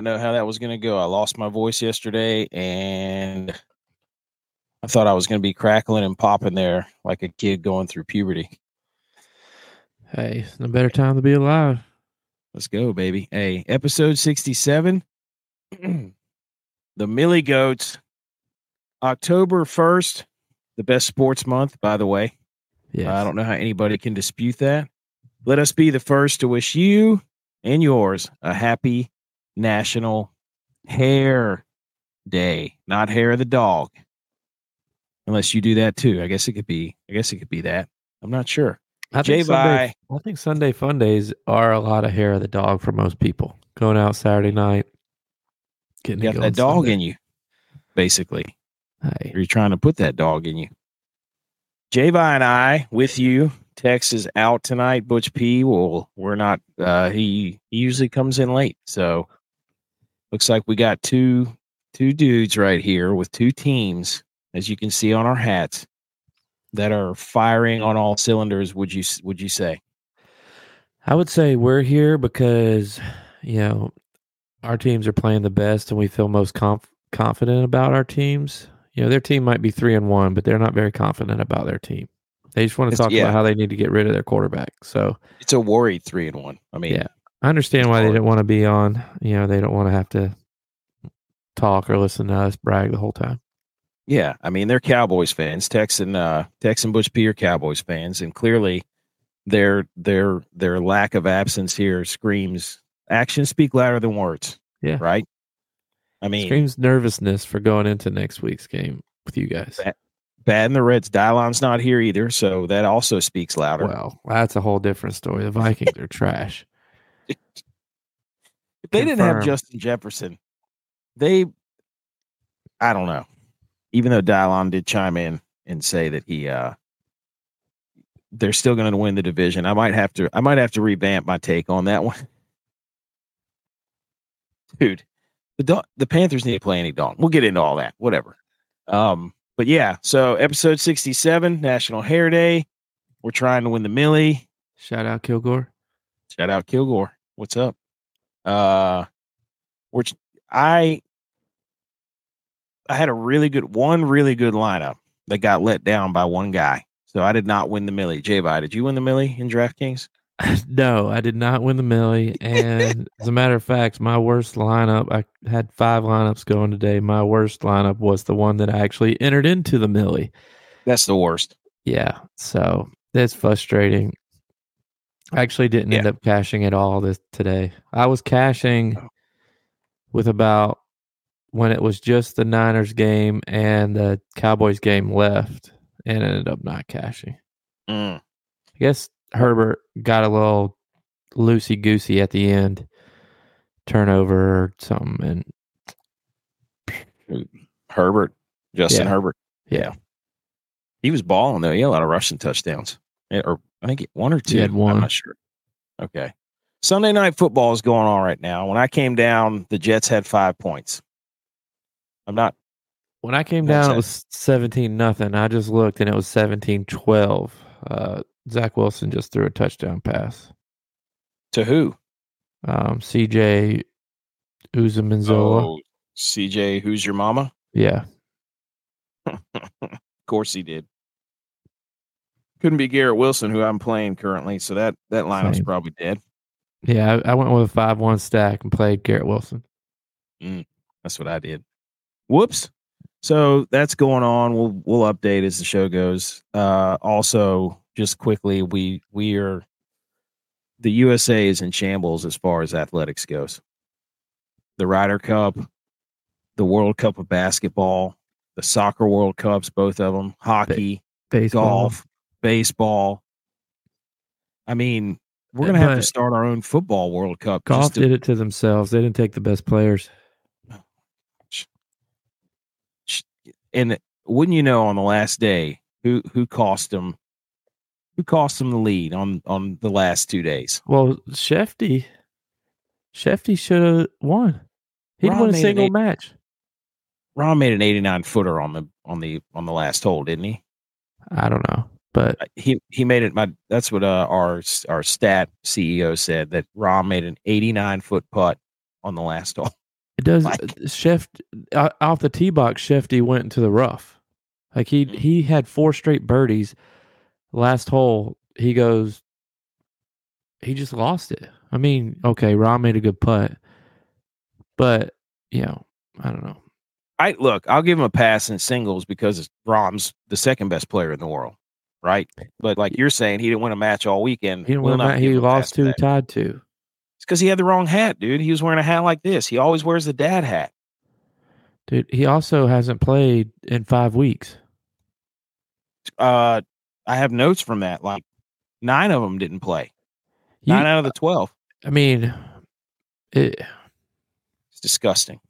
not know how that was going to go. I lost my voice yesterday and I thought I was going to be crackling and popping there like a kid going through puberty. Hey, no better time to be alive. Let's go, baby. Hey, episode 67. the Millie Goats. October 1st, the best sports month, by the way. Yeah. I don't know how anybody can dispute that. Let us be the first to wish you and yours a happy National Hair Day, not hair of the dog. Unless you do that too. I guess it could be I guess it could be that. I'm not sure. I think, Sunday. I think Sunday fun days are a lot of hair of the dog for most people. Going out Saturday night, getting You got that dog Sunday. in you, basically. Hey, Or you're trying to put that dog in you. Javi and I with you. Tex is out tonight. Butch P will we're not uh he, he usually comes in late. So looks like we got two two dudes right here with two teams, as you can see on our hats, that are firing on all cylinders, would you would you say? I would say we're here because you know our teams are playing the best, and we feel most conf- confident about our teams. You know, their team might be three and one, but they're not very confident about their team. They just want to It's- talk yeah. about how they need to get rid of their quarterback. So It's a worried three and one. I mean Yeah. I understand why they didn't want to be on. You know, they don't want to have to talk or listen to us brag the whole time. Yeah, I mean they're Cowboys fans. Texan uh, Tex and Butch P are Cowboys fans, and clearly their their their lack of absence here screams actions speak louder than words. Yeah. right. I mean, Screams nervousness for going into next week's game with you guys. That- bad in the Reds. Dylon's not here either, so that also speaks louder. Well, that's a whole different story. The Vikings are trash. If they didn't have. Justin Jefferson, they, I don't know. Even though Dylon did chime in and say that he, uh, they're still going to win the division. I might have to, I might have to revamp my take on that one, dude. The the Panthers need to play any dog. We'll get into all that, whatever. Um, but yeah, so episode sixty-seven, National Hair Day. We're trying to win the Millie. Shout out Kilgore. Shout out Kilgore. What's up? Uh which I I had a really good one really good lineup that got let down by one guy. So I did not win the Millie. J did you win the Millie in DraftKings? no, I did not win the Millie. And as a matter of fact, my worst lineup, I had five lineups going today. My worst lineup was the one that I actually entered into the Millie. That's the worst. Yeah. So that's frustrating. I actually didn't end up cashing at all this today. I was cashing Oh. with about when it was just the Niners game and the Cowboys game left and ended up not cashing. Mm. I guess Herbert got a little loosey goosey at the end, turnover or something, and Herbert, Justin Yeah. Herbert. yeah, He was balling though. He had a lot of rushing touchdowns. Or I think one or two. had one. I'm not sure. Okay. Sunday night football is going on right now. When I came down, the Jets had five points. I'm not when I came down, it. was seventeen nothing. I just looked and it was 17-12. Uh, Zach Wilson just threw a touchdown pass. to who? Um, CJ Uzamanzola. Oh, CJ, who's your mama? Yeah, of course he did. Couldn't be Garrett Wilson, who I'm playing currently, so that that lineup's Same. probably dead. yeah. I, I went with a five-one stack and played Garrett Wilson. That's what I did. Whoops. So that's going on. We'll we'll update as the show goes. Uh, also, just quickly, we we are the USA is in shambles as far as athletics goes. The Ryder Cup, the World Cup of basketball, the soccer World Cups, both of them, hockey, Baseball. golf, baseball. I mean, we're gonna have to start our own football World Cup. Golf just to- did it to themselves. They didn't take the best players. and wouldn't you know on the last day who who cost them who cost them the lead on on the last two days Well, Shefty, Shefty should have won. He'd Ron won a single eight- match. Rahm made an 89 footer on the on the on the last hole didn't he I don't know. But Uh, He he made it. My that's what uh, our our stat CEO said that Rahm made an 89 foot putt on the last hole. it does. Like- Chef uh, off the tee box, Shefty went into the rough. Like he Mhm. he had four straight birdies. Last hole, he goes. He just lost it. I mean, okay, Rahm made a good putt, but you know, I don't know. I look, I'll give him a pass in singles because Rahm's the second best player in the world, right? But like you're saying, he didn't win a match all weekend. He didn't Will not. He him a pass lost to, tied to. It's because he had the wrong hat, dude. He was wearing a hat like this. He always wears the dad hat. Dude, he also hasn't played in five weeks. Uh, I have notes from that. Like nine of them didn't play. You- Nine out of the twelve. I mean, it, It's disgusting.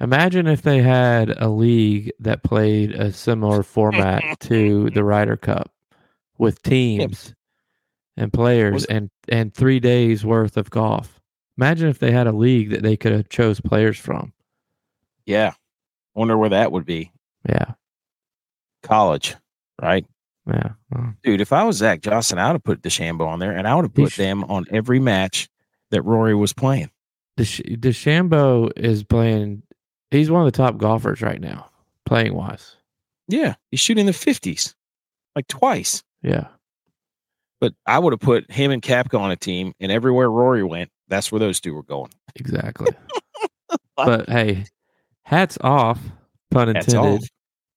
imagine if they had a league that played a similar format to the Ryder Cup with teams and players and and three days worth of golf. Imagine if they had a league that they could have chose players from. Yeah. Wonder where that would be. Yeah, College, right? yeah. well, Dude, if I was Zach Johnson, I would have put DeChambeau on there and I would have put them on every match that Rory was playing. Desch- DeChambeau is playing. He's one of the top golfers right now, playing wise. Yeah. He's shooting the 50s like twice. Yeah, But I would have put him and Koepka on a team, and everywhere Rory went, that's where those two were going. exactly. but hey, hats off, pun Hats intended, off.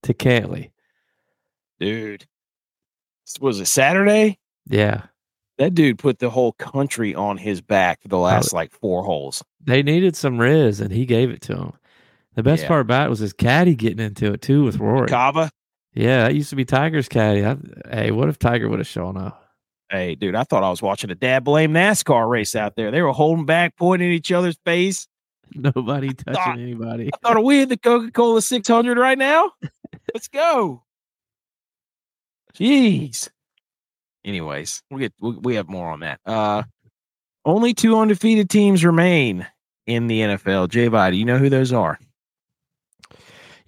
to Cantlay. Dude. Was it Saturday? Yeah, That dude put the whole country on his back for the last like four holes. they needed some Riz, and he gave it to him. The best Yeah. part about it was his caddy getting into it too with Rory. Kava. Yeah, that used to be Tiger's caddy. I, hey, what if Tiger would have shown up? Hey, dude, I thought I was watching a dad blame NASCAR race out there. They were holding back, pointing at each other's face. Nobody touching thought- anybody. I thought, are we in the Coca Cola 600 right now? Let's go. Jeez. Anyways, we get we, we have more on that. Uh, only two undefeated teams remain in the NFL. J. do you know who those are?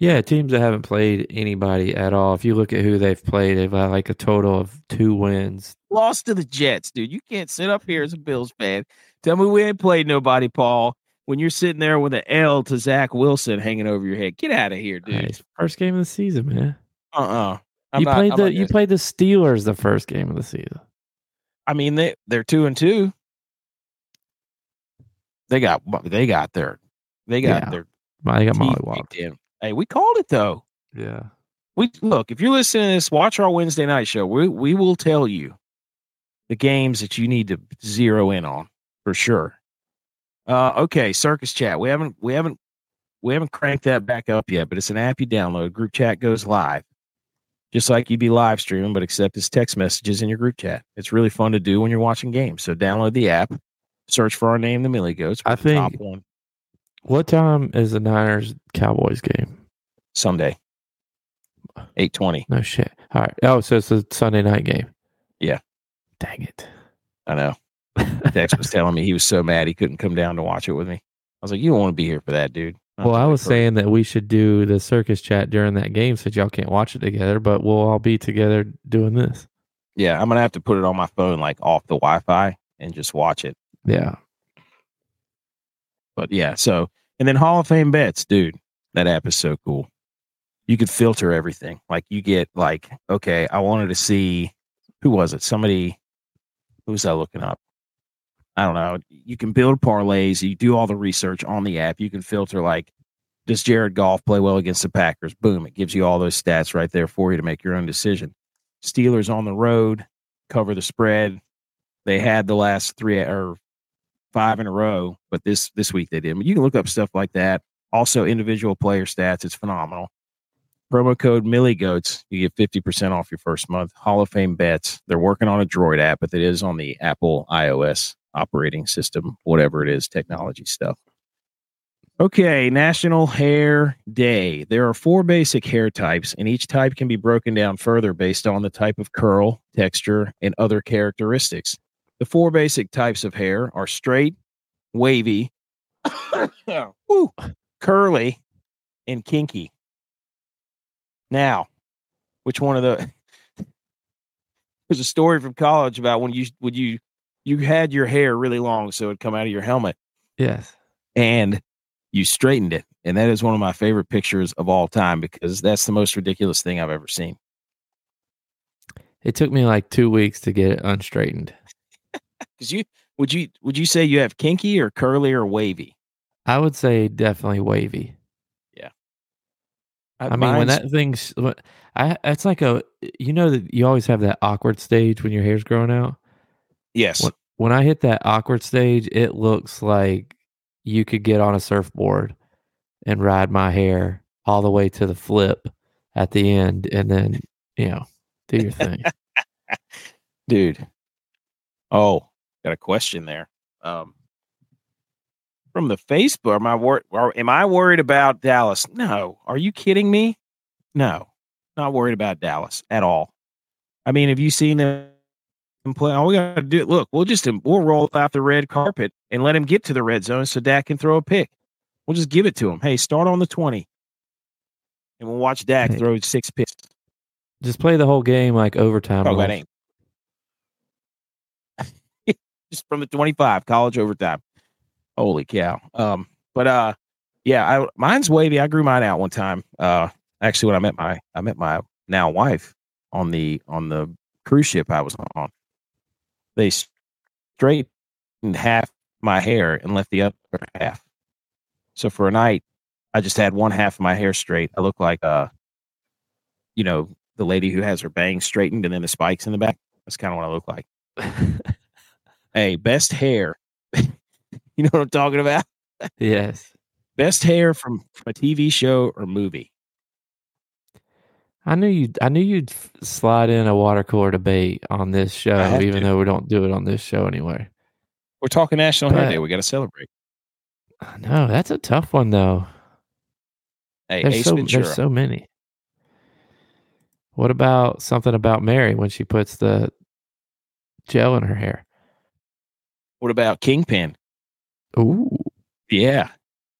Yeah, teams that haven't played anybody at all. If you look at who they've played, they've had like a total of two wins. Lost to the Jets, dude. You can't sit up here as a Bills fan. Tell me we ain't played nobody, Paul. When you're sitting there with an L to Zach Wilson hanging over your head, get out of here, dude. First game of the season, man. Uh uh you played the you played the Steelers the first game of the season. I mean, they they're two and two. They got they got their they got Yeah. their I got mollywopped. Hey, we called it though. Yeah. We look if you're listening to this, watch our Wednesday night show. We we will tell you the games that you need to zero in on for sure. Uh, okay, circus chat. We haven't we haven't we haven't cranked that back up yet, but it's an app you download. Group chat goes live, just like you'd be live streaming, but except it's text messages in your group chat. It's really fun to do when you're watching games. So download the app, search for our name, the Millie Goats. I think- one What time is the Niners Cowboys game? Sunday, eight twenty. No shit. All right. Oh, so it's a Sunday night game. Yeah. Dang it. I know. Dex was telling me he was so mad he couldn't come down to watch it with me. I was like, "You don't want to be here for that, dude." Well, I was was saying that we should do the circus chat during that game since y'all can't watch it together, but we'll all be together doing this. Yeah, I'm gonna have to put it on my phone, like off the Wi-Fi, and just watch it. Yeah. But yeah, so and then Hall of Fame bets, dude. That app is so cool. You could filter everything. Like you get like, okay, I wanted to see who was it? Somebody who was I looking up? I don't know. You can build parlays. You do all the research on the app. You can filter like, does Jared Goff play well against the Packers? Boom! It gives you all those stats right there for you to make your own decision. Steelers on the road, cover the spread. They had the last three or five in a row, but this this week they did. You can look up stuff like that. Also, individual player stats. It's phenomenal. Promo code Millie Goats. You get fifty percent off your first month. Hall of Fame bets. They're working on a Droid app, but it is on the Apple iOS operating system, whatever it is, technology stuff. Okay, National Hair Day. There are four basic hair types, and each type can be broken down further based on the type of curl, texture, and other characteristics. The four basic types of hair are straight, wavy, woo, curly, and kinky. Now, which one of the there's a story from college about when you when you you had your hair really long so it'd come out of your helmet Yes. and you straightened it. And that is one of my favorite pictures of all time because that's the most ridiculous thing I've ever seen. It took me like two weeks to get it unstraightened. Because you would you would you say you have kinky or curly or wavy? I would say definitely wavy. Yeah. I mean, when that thing's, when- I it's like a you know that you always have that awkward stage when your hair's growing out. yes, When, when I hit that awkward stage, it looks like you could get on a surfboard and ride my hair all the way to the flip at the end, and then you know do your thing. dude. Oh, got a question there. Um, from the Facebook, am I wor- or am I worried about Dallas? No. Are you kidding me? No, not worried about Dallas at all. I mean, have you seen them play? All we got to do, it. look, we'll just we'll roll out the red carpet and let him get to the red zone so Dak can throw a pick. We'll just give it to him. Hey, start on the twenty, and we'll watch Dak Hey. throw six picks. Just play the whole game like overtime. Oh, that ain't. Just from the 25, college overtime. Holy cow. Um, but uh yeah, I mine's wavy. I grew mine out one time. Uh actually when I met my I met my now wife on the on the cruise ship I was on. They straightened half my hair and left the other half. So for a night, I just had one half of my hair straight. I look like uh you know, the lady who has her bangs straightened and then the spikes in the back. That's kind of what I look like. Hey, best hair. you know what I'm talking about? yes, Best hair from, from a TV show or movie. I knew you. I knew you'd slide in a water cooler debate on this show, even to. though we don't do it on this show anyway. We're talking National Hair Day. We got to celebrate. I know that's a tough one though. Hey, There's Ace so Ventura. there's so many. What about something about Mary when she puts the gel in her hair? What about Kingpin? Ooh, Yeah.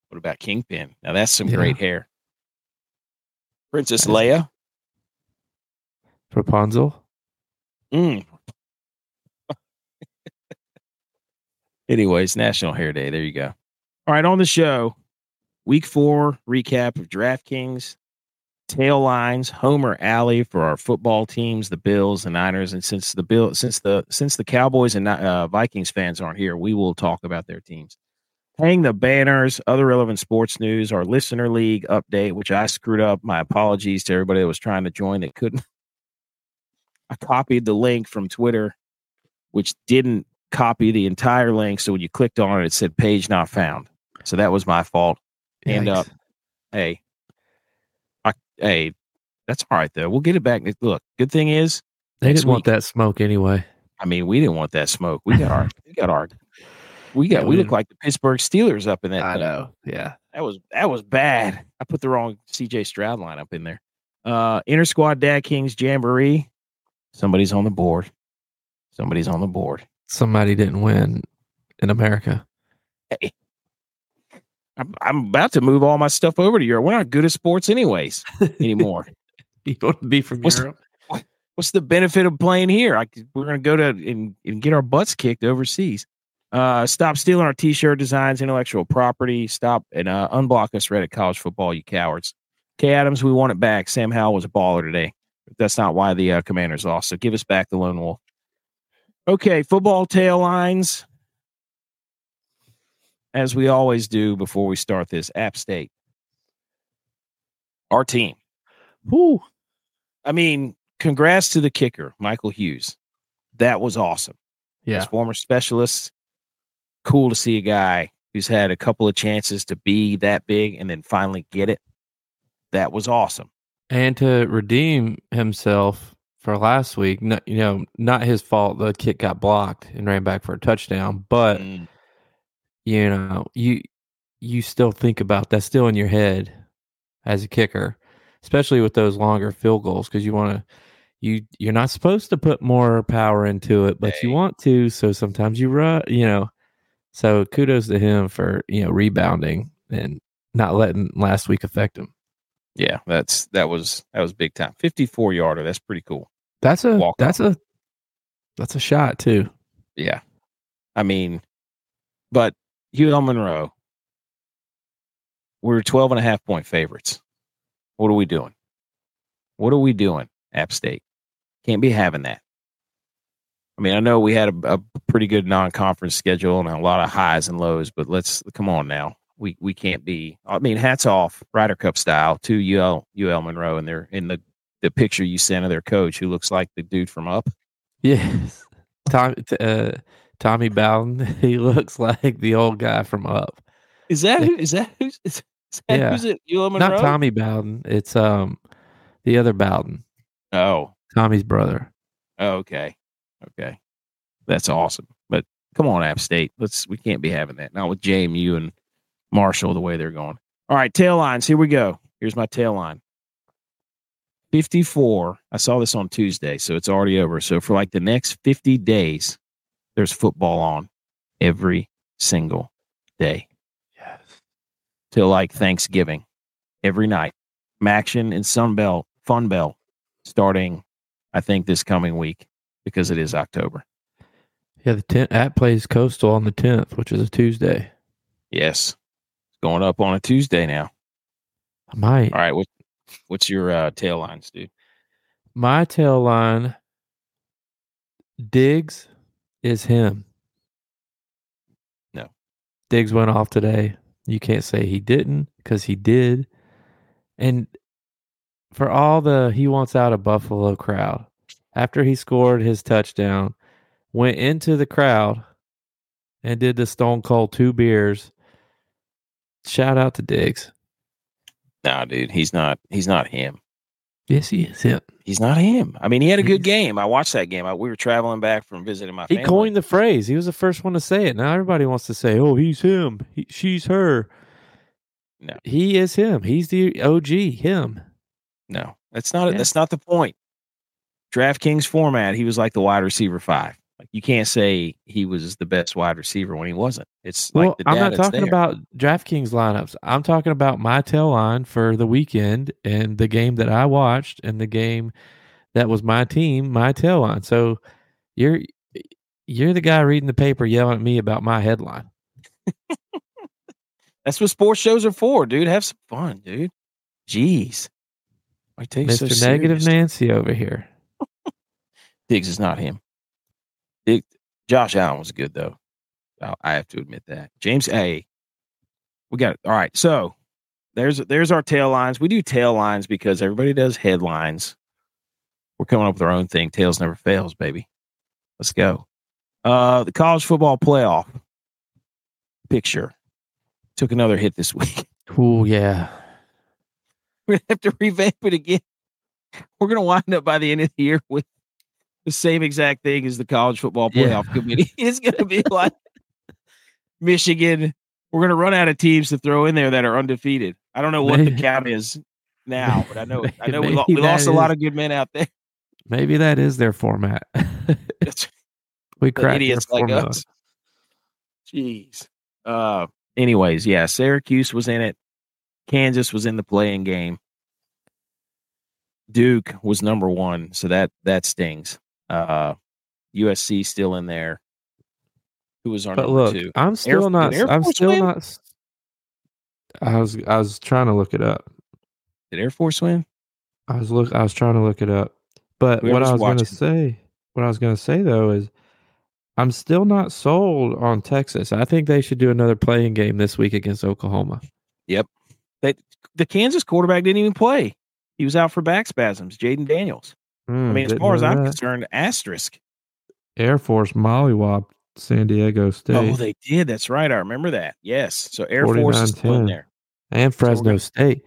What about Kingpin? Now that's some Yeah. great hair. Princess Leia. Rapunzel. Mm. Anyways, National Hair Day. There you go. All right, on the show, week four recap of DraftKings, tail lines, Homer Alley for our football teams, the Bills, the Niners, and since the Bill, since the since the Cowboys and uh, Vikings fans aren't here, we will talk about their teams. Hang the banners, other relevant sports news, our listener league update, which I screwed up. My apologies to everybody that was trying to join that couldn't. I copied the link from Twitter, which didn't copy the entire link. So when you clicked on it, it said page not found. So that was my fault. Hand Yikes. up. Hey, hey, that's all right though. We'll get it back. Look, good thing is, They didn't want that smoke anyway. I mean, we didn't want that smoke. We got our, we got our, we got, Yeah, we we look like the Pittsburgh Steelers up in that. thing. know. Yeah. That was that was bad. I put the wrong CJ Stroud lineup in there. Uh Inter Squad Dad Kings Jamboree. Somebody's on the board. Somebody's on the board. Somebody didn't win in America. Hey. I'm, I'm about to move all my stuff over to Europe. We're not good at sports anyways anymore. You want to be from What's- Europe? What's the benefit of playing here? I, we're going to go to and, and get our butts kicked overseas. Uh, stop stealing our t-shirt designs, intellectual property. Stop and uh, unblock us, Reddit college football, you cowards. K. Adams, we want it back. Sam Howell was a baller today. That's not why the uh, Commanders lost. So give us back the lone wolf. Okay, football tail lines. As we always do before we start this, App State. Our team. Woo. I mean, congrats to the kicker, Michael Hughes. That was awesome. Yeah. As former specialist, cool to see a guy who's had a couple of chances to be that big and then finally get it. That was awesome. And to redeem himself for last week, you know, not his fault. The kick got blocked and ran back for a touchdown. But Mm, you know, you you still think about that's still in your head as a kicker, especially with those longer field goals because you want to. You you're not supposed to put more power into it, but you want to. So sometimes you run. You know. So kudos to him for you know rebounding and not letting last week affect him. yeah, that's that was that was big time. 54 yarder. That's pretty cool. That's a Walk that's a That's a shot too. Yeah. I mean, but UL Monroe, we're 12 and a half point favorites. What are we doing? What are we doing, App State? Can't be having that. I mean, I know we had a, a pretty good non-conference schedule and a lot of highs and lows, but let's come on now. We we can't be. I mean, hats off, Ryder Cup style to UL UL Monroe, and they're in the the picture you sent of their coach, who looks like the dude from Up. Yes, Tom, uh, Tommy Bowden. He looks like the old guy from Up. Is that who? Is that who's? Is that Yeah. who's it? UL Monroe? Not Tommy Bowden. It's um the other Bowden, Oh, Tommy's brother. Oh, okay. Okay. That's awesome. But come on, App State. Let's we can't be having that. Not with JMU and Marshall the way they're going. All right, tail lines. Here we go. Here's my tail line. 54. I saw this on Tuesday, so it's already over. So for like the next 50 days, there's football on every single day Yes. till like Thanksgiving every night. MACtion and Sunbelt, Fun Belt starting, I think, this coming week because it is October. Yeah, the ten, at plays Coastal on the tenth, which is a Tuesday. Yes. It's going up on a Tuesday now. I might. All right. What, what's your uh, tail lines, dude? My tail line, Diggs is him. No. Diggs went off today. You can't say he didn't because he did. And for all the he wants out of Buffalo crowd, after he scored his touchdown, went into the crowd and did the Stone Cold two beers. Shout out to Diggs. Nah, dude. He's not. He's not him. Yes, he is him. He's not him. I mean, he had a good game. I watched that game. I, we were traveling back from visiting my He family. coined the phrase. He was the first one to say it. Now everybody wants to say, "Oh, he's him. He, she's her." No. he is him. He's the OG. Him. No, that's not. Yeah. That's not the point. DraftKings format. He was like the wide receiver five. Like you can't say he was the best wide receiver when he wasn't. It's Well, like the I'm not talking there. about DraftKings lineups. I'm talking about my tail line for the weekend and the game that I watched and the game that was my team, my tail line. So you're you're the guy reading the paper yelling at me about my headline. That's what sports shows are for, dude. Have some fun, dude. Jeez. I take you so Mr. Negative. Nancy over here. Diggs is not him. Dig, Josh Allen was good though. I I have to admit that. James A. We got it. All right. So there's there's our tail lines. We do tail lines because everybody does headlines. We're coming up with our own thing. Tails never fails, baby. Let's go. Uh the college football playoff picture took another hit this week. Oh yeah. We're gonna have to revamp it again. We're gonna wind up by the end of the year with the same exact thing as the college football Yeah. playoff committee. It's gonna be like Michigan. We're gonna run out of teams to throw in there that are undefeated. I don't know what the Maybe- count is now, but I know I know we, lo- we lost a lot of good men out there. Maybe that is their format. We the cracked idiots like formula. us. Jeez. Uh. Anyways, yeah, Syracuse was in it. Kansas was in the playing game. Duke was number one, so that that stings. Uh, USC still in there. Who was our But number look, two? I'm still did not. I'm still win? not. I was. I was trying to look it up. Did Air Force win? I was look. I was trying to look it up. But what I was going to say, what I was going to say though is, I'm still not sold on Texas. I think they should do another playing game this week against Oklahoma. Yep. They, the Kansas quarterback didn't even play. He was out for back spasms. Jaden Daniels. I mean, as far as I'm concerned, asterisk. Air Force mollywop San Diego State Oh, they did. That's right. I remember that. Yes. So Air Force is still in 49-10. there. and Fresno gonna- State.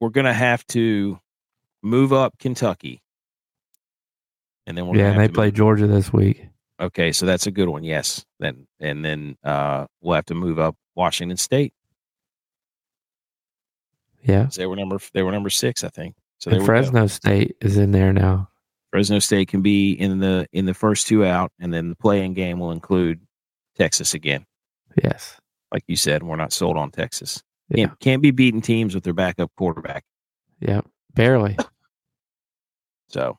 we're gonna have to move up Kentucky, and then we're Yeah, and they to play move- Georgia this week. Okay, so that's a good one. Yes, then and then uh, we'll have to move up Washington State. Yeah. They were number they were number six, I think. So and. Fresno State is in there now. Fresno State can be in the in the first two out, and then the playing game will include Texas again. Yes. Like you said, we're not sold on Texas. Yeah. Can't can't be beating teams with their backup quarterback. Yeah. Barely. So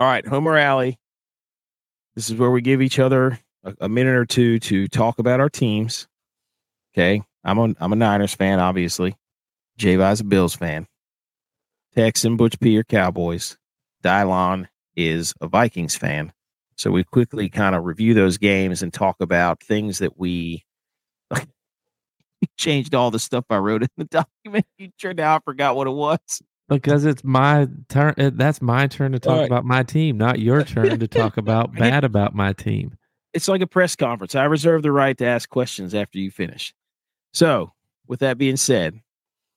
All right, Homer Alley. This is where we give each other a, a minute or two to talk about our teams. Okay, I'm a I'm a Niners fan, obviously. J is a Bills fan. Tex and Butch P are Cowboys. Dylon is a Vikings fan. So we quickly kind of review those games and talk about things that we changed all the stuff I wrote in the document. You turned out I forgot what it was. Because it's my turn. uh, That's my turn to talk right. about my team, not your turn to talk about bad about my team. It's like a press conference. I reserve the right to ask questions after you finish. So, with that being said,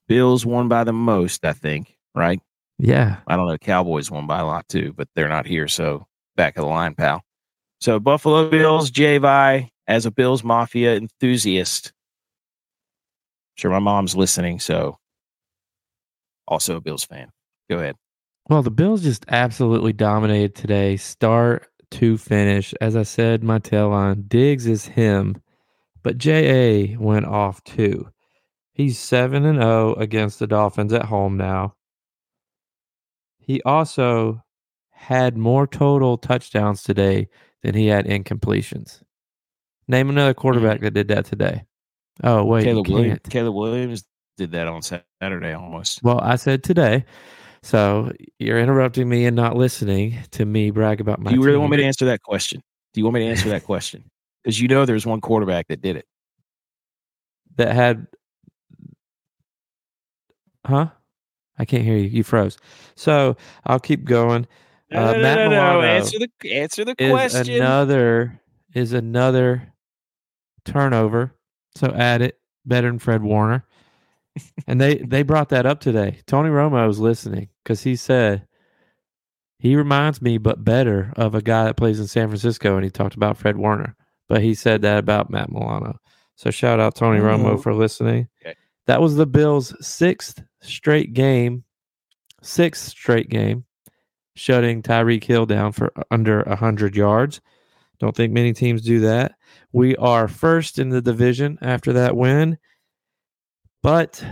Bills won by the most, I think, right? Yeah. I don't know. Cowboys won by a lot too, but they're not here. So back of the line, pal. So Buffalo Bills, J as a Bills Mafia enthusiast. Sure, my mom's listening, so also a Bills fan. Go ahead. Well, the Bills just absolutely dominated today, start to finish. As I said, my tail line, Diggs is him, but JA went off too. He's 7 and 0 against the Dolphins at home now. He also had more total touchdowns today than he had incompletions. Name another hmm. quarterback that did that today. Oh, wait, Caleb Williams. Caleb Williams did that on Saturday almost. Well, I said today. So you're interrupting me and not listening to me brag about my Do you really team. want me to answer that question? Do you want me to answer that question? Because you know there's one quarterback that did it. that had huh i can't hear you. You froze. So i'll keep going. No, Uh, no, no, Matt no, no. Milano Answer the answer the is question. another is another turnover. So add it. Better than fred warner. And they they brought that up today. Tony romo was listening because he said he reminds me but better of a guy that plays in san francisco and he talked about fred warner. But he said that about matt milano. So shout out tony romo Oh. for listening. Okay. That was the bills sixth straight game sixth straight game shutting Tyreek Hill down for under 100 yards. Don't think many teams do that. We are first in the division after that win. But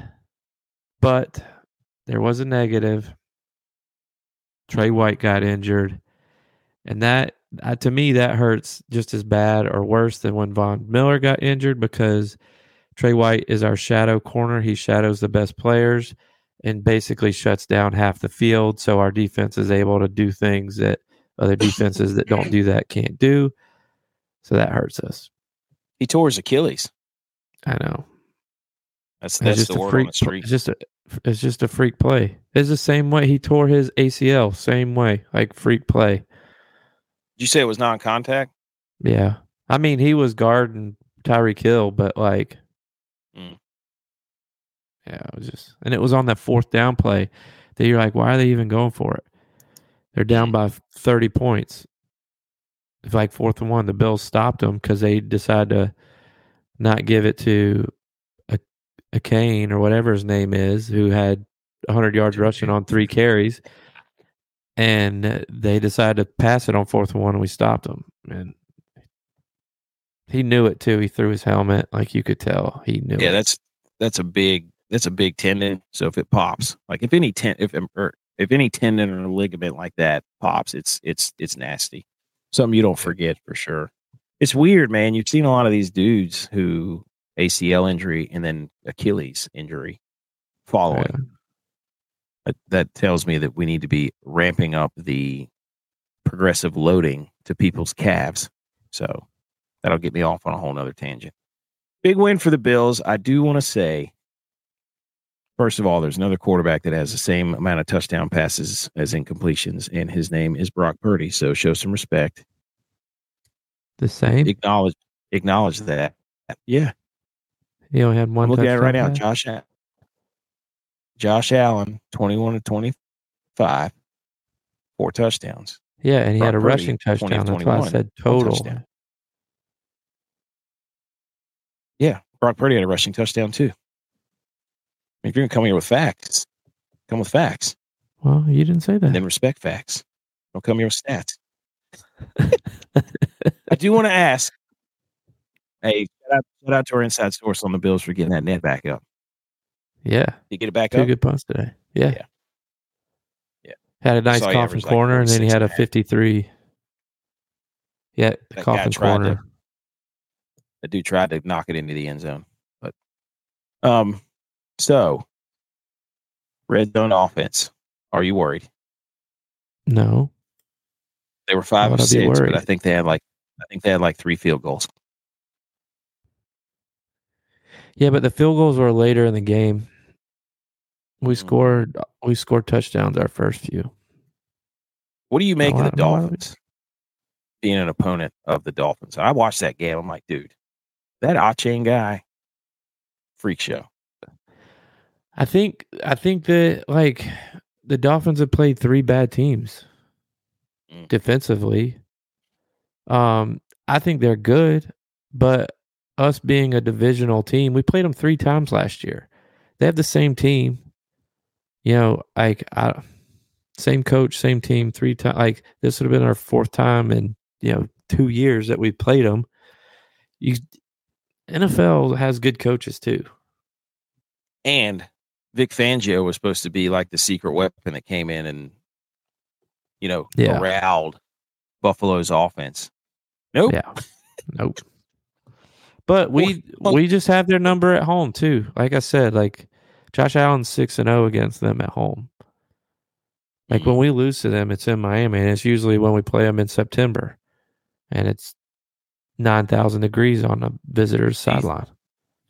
but there was a negative. Tre White got injured. And that uh, to me that hurts just as bad or worse than when Von Miller got injured because Tre White is our shadow corner. He shadows the best players and basically shuts down half the field. So our defense is able to do things that other defenses that don't do that can't do. So that hurts us. he tore his Achilles. I know. That's It's that's just the a word on freak. the street. It's just a. It's just a freak play. It's the same way he tore his ACL. Same way, like freak play. Did you say it was non-contact? Yeah, I mean he was guarding Tyreek Hill, but like, Mm. yeah, it was just, and it was on that fourth down play that you're like, why are they even going for it? They're down by thirty points. It's like fourth and one. The Bills stopped them because they decided to not give it to a, a Kane or whatever his name is, who had 100 yards rushing on three carries, and they decided to pass it on fourth and one, and we stopped them. And he knew it too. He threw his helmet, like you could tell. He knew. Yeah, it. that's that's a big that's a big tendon. So if it pops, like if any ten if or er, if any tendon or ligament like that pops, it's it's it's nasty. Something you don't forget for sure. It's weird, man. You've seen a lot of these dudes who ACL injury and then Achilles injury following. Yeah. That, that tells me that we need to be ramping up the progressive loading to people's calves. So that'll get me off on a whole nother tangent. Big win for the Bills. I do want to say, first of all, there's another quarterback that has the same amount of touchdown passes as incompletions, and his name is Brock Purdy. So show some respect. the same. Acknowledge acknowledge that. Yeah. He only had one. Looking at it right now. pass? Josh Allen. Josh Allen, 21 to 25, four touchdowns. Yeah, and he Brock had a Purdy, rushing touchdown. to That's why I said total. Yeah. Brock Purdy had a rushing touchdown too. I mean, If you're going to come here with facts, come with facts Well, you didn't say that. and then respect facts. Don't come here with stats. I do want to ask. Hey, shout out, shout out to our inside source on the Bills for getting that net back up. yeah, you get it back two up? good punts today. Yeah. Yeah. Yeah. Had a nice coffin averaged like corner, and then he had a and a half. 53. Yeah, the That coffin tried to- The dude tried to knock it into the end zone, but um, so red zone offense. Are you worried? No. They were five of six, but? I think they had like I think they had like three field goals. Yeah, but the field goals were later in the game. We Mhm. scored we scored touchdowns our first few. What do you make of the I- no, I- Dolphins? Being an opponent of the Dolphins, I watched that game. I'm like, dude, that Achane guy, freak show. I think I think that like the Dolphins have played three bad teams Mm. defensively. Um, I think they're good, but us being a divisional team, we played them three times last year. They have the same team. You know, like I, same coach, same team, three times. Like this would have been our fourth time in you know two years that we played them. You NFL has good coaches too. And Vic Fangio was supposed to be like the secret weapon that came in and, you know, Yeah. corralled Buffalo's offense. Nope. Yeah. Nope. But we we just have their number at home too. Like I said, like Josh Allen's six and zero against them at home. Like when mm. we lose to them, it's in Miami, and it's usually when we play them in September, and it's nine thousand degrees on the visitors' sideline.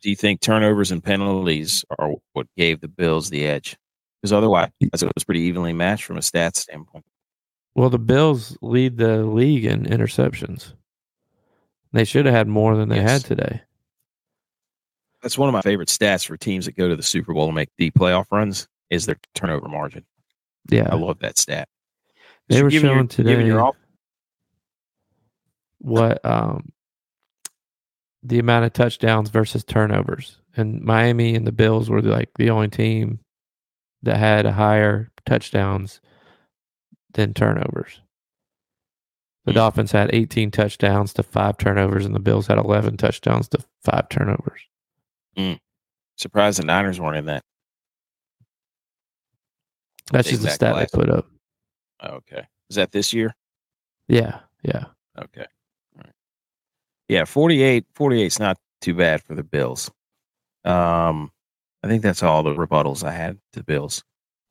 Do you think turnovers and penalties are what gave the Bills the edge? Because otherwise, it was pretty evenly matched from a stats standpoint. Well, the Bills lead the league in interceptions. They should have had more than they Yes. had today. That's one of my favorite stats for teams that go to the Super Bowl and make deep playoff runs is their turnover margin. Yeah, I love that stat. They were your- showing your today- off- what um the amount of touchdowns versus turnovers. And Miami and the Bills were like the only team that had a higher touchdowns than turnovers. The Hmm. Dolphins had 18 touchdowns to 5 turnovers and the Bills had 11 touchdowns to 5 turnovers. surprised the Niners weren't in that. That's just a stat last- they put up. Oh, okay. Is that this year? Yeah, yeah. Okay. Yeah, 48 48 is not too bad for the Bills. Um, I think that's all the rebuttals I had to the Bills.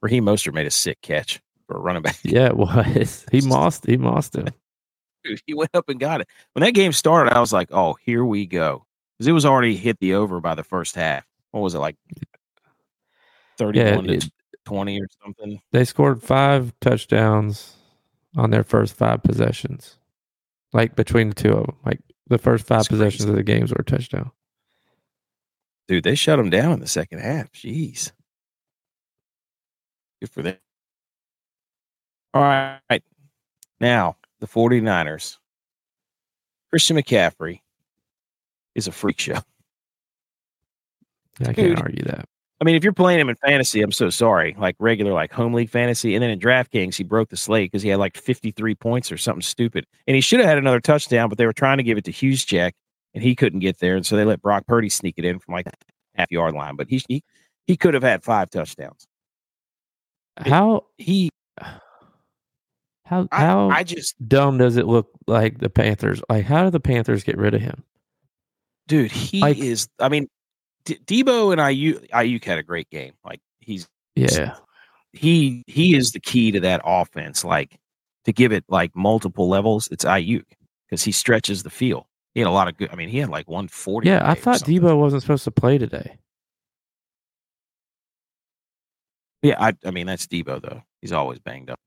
Raheem Mostert made a sick catch for a running back. Yeah, it was. He mossed he mossed him. Dude, he went up and got it. When that game started, I was like, oh, here we go. Because it was already hit the over by the first half. What was it like? 31 it- to 20 or something? They scored five touchdowns on their first five possessions, like between the two of them. Like the first five That's possessions crazy. of the games were a touchdown. Dude, they shut them down in the second half. Jeez. Good for them. All right. Now, the 49ers. Christian McCaffrey is a freak show. I Dude. can't argue that. I mean, if you're playing him in fantasy, I'm so sorry. Like regular, like home league fantasy, and then in DraftKings, he broke the slate because he had like 53 points or something stupid, and he should have had another touchdown, but they were trying to give it to Juszczyk, and he couldn't get there, and so they let Brock Purdy sneak it in from like half yard line, but he he, he could have had five touchdowns. How He, how I, how I just, dumb does it look like the Panthers? Like how do the Panthers get rid of him? dude, he Like- is. I mean, D- Deebo and Aiyuk Aiyuk had a great game. Like he's Yeah, he he is the key to that offense. Like to give it like multiple levels, it's Aiyuk because he stretches the field. He had a lot of good. I mean, he had like one forty. yeah. I thought Deebo wasn't supposed to play today. Yeah, I I mean that's Deebo though. He's always banged up.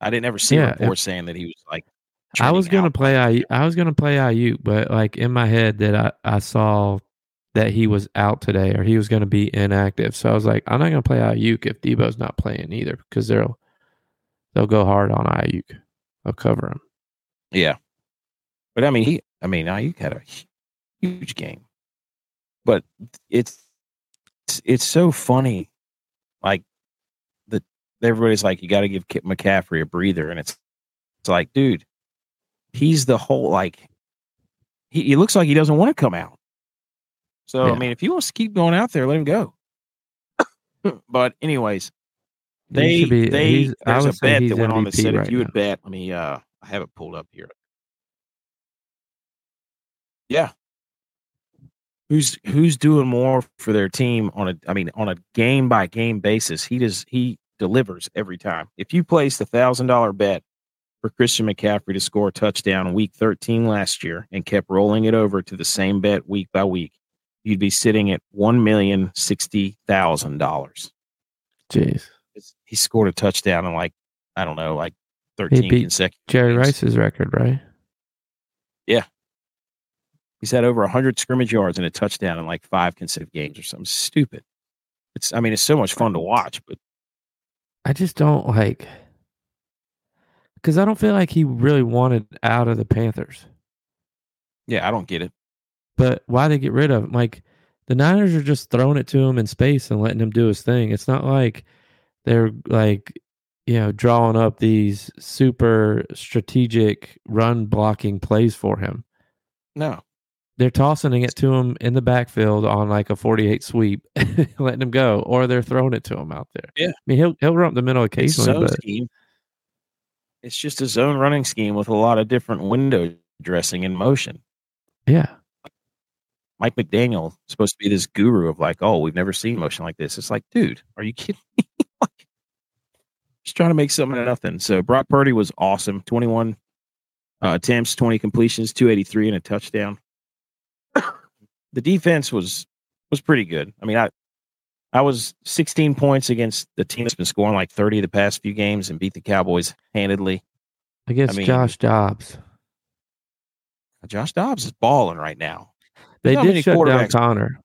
I didn't ever see Yeah, reports saying that he was like. I was gonna out. play I I was gonna play Aiyuk, but like in my head that I, I saw that he was out today or he was gonna be inactive. So I was like, I'm not gonna play Aiyuk if Deebo's not playing either because they'll they'll go hard on Aiyuk. They'll cover him. Yeah, but I mean he. I mean Aiyuk had a huge game, but it's it's, it's so funny, like the everybody's like you got to give Kip McCaffrey a breather, and it's it's like, dude, he's the whole like he, he looks like he doesn't want to come out. So Yeah. I mean, if he wants to keep going out there, let him go. but anyways, They be, they there's a bet that went MVP on that said right if you now. would bet, let me uh I have it pulled up here. Yeah. Who's who's doing more for their team on a I mean on a game by game basis? He does he delivers every time. If you placed a thousand dollar bet for Christian McCaffrey to score a touchdown in week 13 last year and kept rolling it over to the same bet week by week, you'd be sitting at one million sixty thousand dollars. Jeez. He scored a touchdown in like I don't know, like thirteen beat consecutive. Jerry games. Rice's record, right? Yeah, he's had over hundred scrimmage yards and a touchdown in like five consecutive games or something stupid. It's I mean it's so much fun to watch, but I just don't like because I don't feel like he really wanted out of the Panthers. yeah, I don't get it. But why they get rid of him? Like the Niners are just throwing it to him in space and letting him do his thing. It's not like they're like you know drawing up these super strategic run blocking plays for him. No. They're tossing it to him in the backfield on like a 48 sweep, letting him go, or they're throwing it to him out there. Yeah. I mean he'll he'll run up the middle It's a occasionally, zone but scheme. It's just a zone running scheme with a lot of different window dressing in motion. yeah, Mike McDaniel is supposed to be this guru of like, oh, we've never seen motion like this. It's like, dude, are you kidding me? like, just trying to make something out of nothing. So Brock Purdy was awesome. 21 uh, attempts, 20 completions, 283 and a touchdown. the defense was was pretty good. I mean, I I was 16 points against the team that's been scoring like 30 the past few games and beat the Cowboys handedly. I guess mean- Josh Dobbs. Josh Dobbs is balling right now. They many did shut down Conner.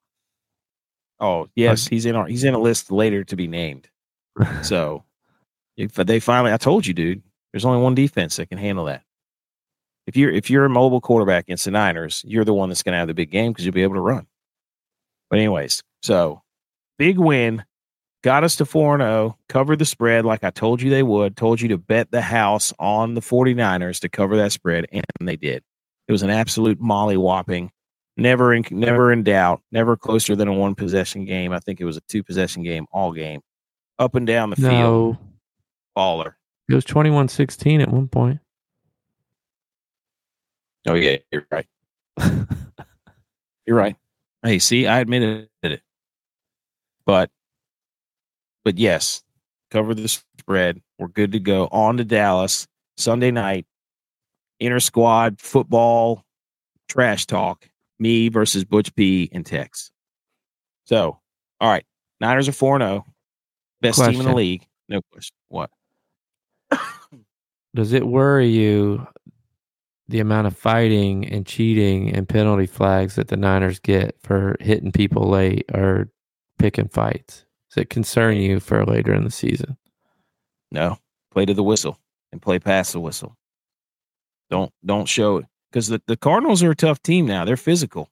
Oh yes, he's in our he's in a list later to be named. So if they finally, I told you, dude, there's only one defense that can handle that. If you're if you're a mobile quarterback against the Niners, you're the one that's going to have the big game because you'll be able to run. But anyways, so big win, got us to four and zero, covered the spread like I told you they would. Told you to bet the house on the 49ers to cover that spread, and they did. It was an absolute molly whopping. Never in never in doubt. Never closer than a one possession game. I think it was a two possession game all game. Up and down the field, no, baller. it was 21-16 at one point. Oh yeah, you're right. You're right. Hey, see, I admitted it. But but yes, cover the spread. We're good to go. On to Dallas Sunday night. Inter squad football trash talk. Me versus Butch P and Tex. So, all right. Niners are 4 0. Best team in the league. No question. What? Does it worry you the amount of fighting and cheating and penalty flags that the Niners get for hitting people late or picking fights? Does it concern you for later in the season? No, play to the whistle and play past the whistle. Don't don't show it because the, the Cardinals are a tough team now. They're physical,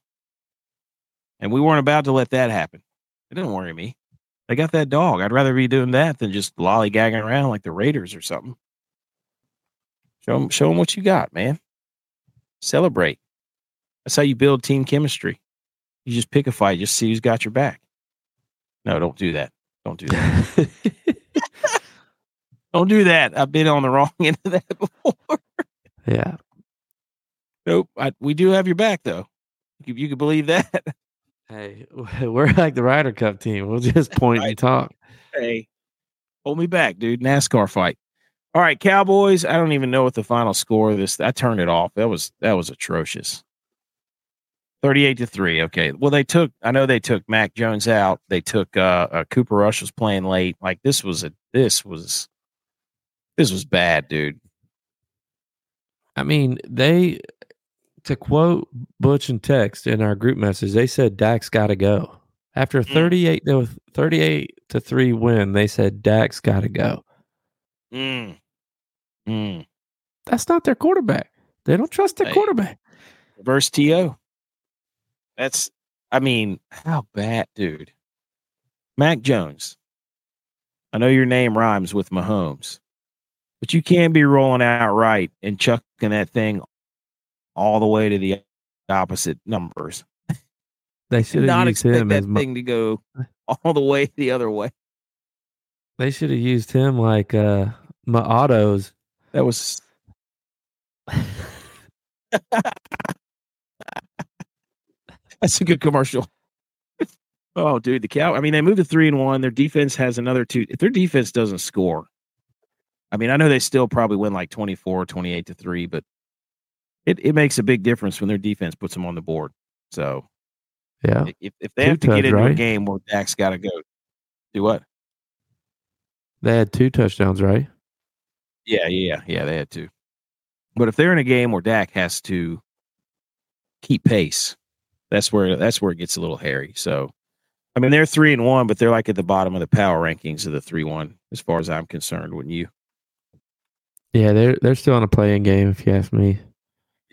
and we weren't about to let that happen. It didn't worry me. They got that dog. I'd rather be doing that than just lollygagging around like the Raiders or something. Show them, show them what you got, man. Celebrate. That's how you build team chemistry. You just pick a fight, just see who's got your back. No, don't do that. Don't do that. don't do that. I've been on the wrong end of that before. yeah. Nope. I, we do have your back, though. You, you can believe that. Hey, we're like the Ryder Cup team. We'll just point Right. and talk. hey, hold me back, dude. NASCAR fight. All right, Cowboys. I don't even know what the final score of this. I turned it off. That was that was atrocious. Thirty-eight to three. Okay. Well, they took. I know they took Mac Jones out. They took uh, uh Cooper Rush was playing late. Like this was a this was this was bad, dude. I mean, they to quote Butch and Tex in our group message, they said Dak's got to go. After Mm. 38 to 38 to 3 win, they said Dak's got to go. Mm. Mm. That's not their quarterback. They don't trust their Hey. quarterback. Reverse TO. That's, I mean, how bad, dude? Mac Jones. I know your name rhymes with Mahomes, but you can't be rolling out right and chucking that thing all the way to the opposite numbers. They should have not used expect him that thing to go all the way the other way. They should have used him like uh my autos. That was That's a good commercial. oh, dude, the cow. I mean, they moved to three and one. Their defense has another two. If their defense doesn't score, I mean, I know they still probably win like 24, 28 to three, but it, it makes a big difference when their defense puts them on the board. So, yeah, if, if they two have to get into right? a game where Dak's got to go, do what? They had two touchdowns, right? Yeah, yeah, yeah. They had two. But if they're in a game where Dak has to keep pace, that's where that's where it gets a little hairy. So, I mean, they're three and one, but they're like at the bottom of the power rankings of the three one, as far as I'm concerned. Wouldn't you? Yeah, they're they're still in a playing game, if you ask me.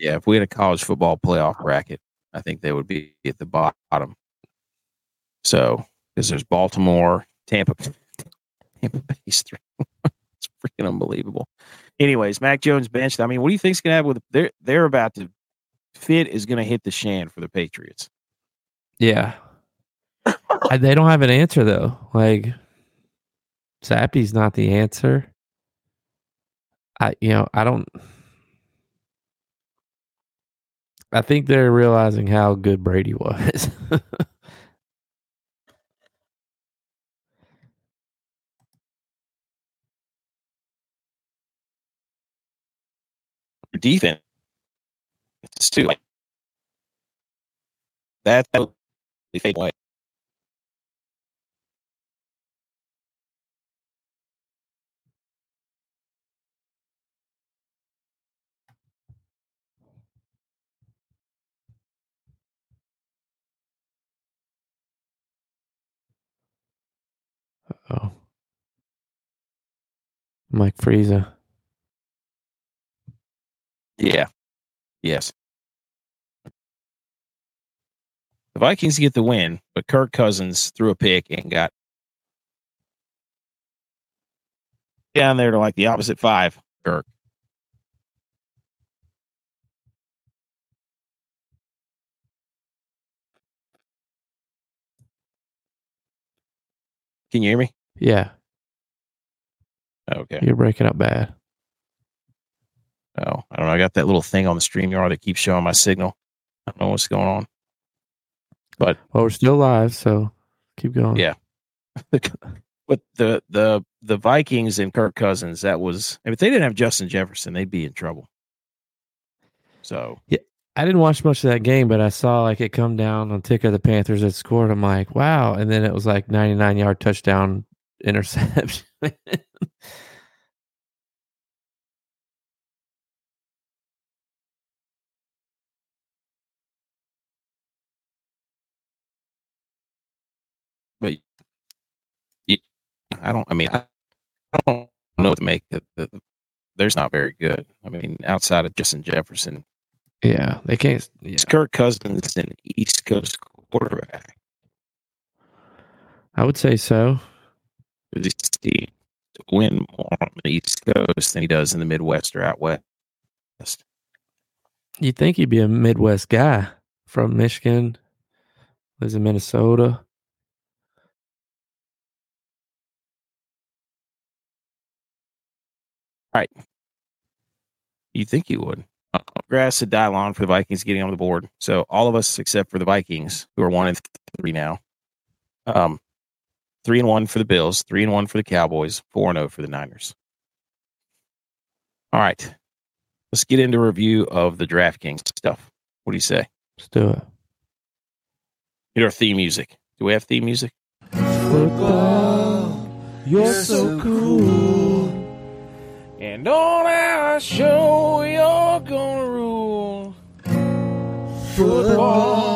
Yeah, if we had a college football playoff bracket, I think they would be at the bottom. So, because there's Baltimore, Tampa, Tampa Bay's three. it's freaking unbelievable. Anyways, Mac Jones benched. I mean, what do you think's gonna happen with they're they're about to fit is to hit the shan for the Patriots. Yeah. they don't have an answer though. Like Zappe's not the answer. I you know, I don't I think they're realizing how good Brady was. defense too like that that fade away. Mike Frieza. Yeah. Yes. The Vikings get the win, but Kirk Cousins threw a pick and got down there to like the opposite five. Kirk. Can you hear me? Yeah. Okay. You're breaking up bad. Oh, I don't know. I got that little thing on the StreamYard that keeps showing my signal. I don't know what's going on. But well, we're still live, so keep going. Yeah. but the the the Vikings and Kirk Cousins, that was if they didn't have Justin Jefferson, they'd be in trouble. So yeah, I didn't watch much of that game, but I saw like it come down on ticker the Panthers had scored. I'm like, wow, and then it was like 99 yard touchdown interception. but I don't. I mean, I, don't know what to make. The, the, there's not very good. I mean, outside of Justin Jefferson, yeah, they can't. Yeah. It's Kirk Cousins an East Coast quarterback. I would say so. Does he win more on the East Coast than he does in the Midwest or out west? You'd think he'd be a Midwest guy from Michigan, lives in Minnesota. Right. You think you would. Uh, grass to die on for the Vikings getting on the board. So all of us except for the Vikings, who are one and three now. Um, three and one for the Bills, three and one for the Cowboys, four and zero oh for the Niners. All right, let's get into a review of the DraftKings stuff. What do you say? Let's do it. Get our theme music. Do we have theme music? Football, you're so cool. And on our show, you're gonna rule. Football,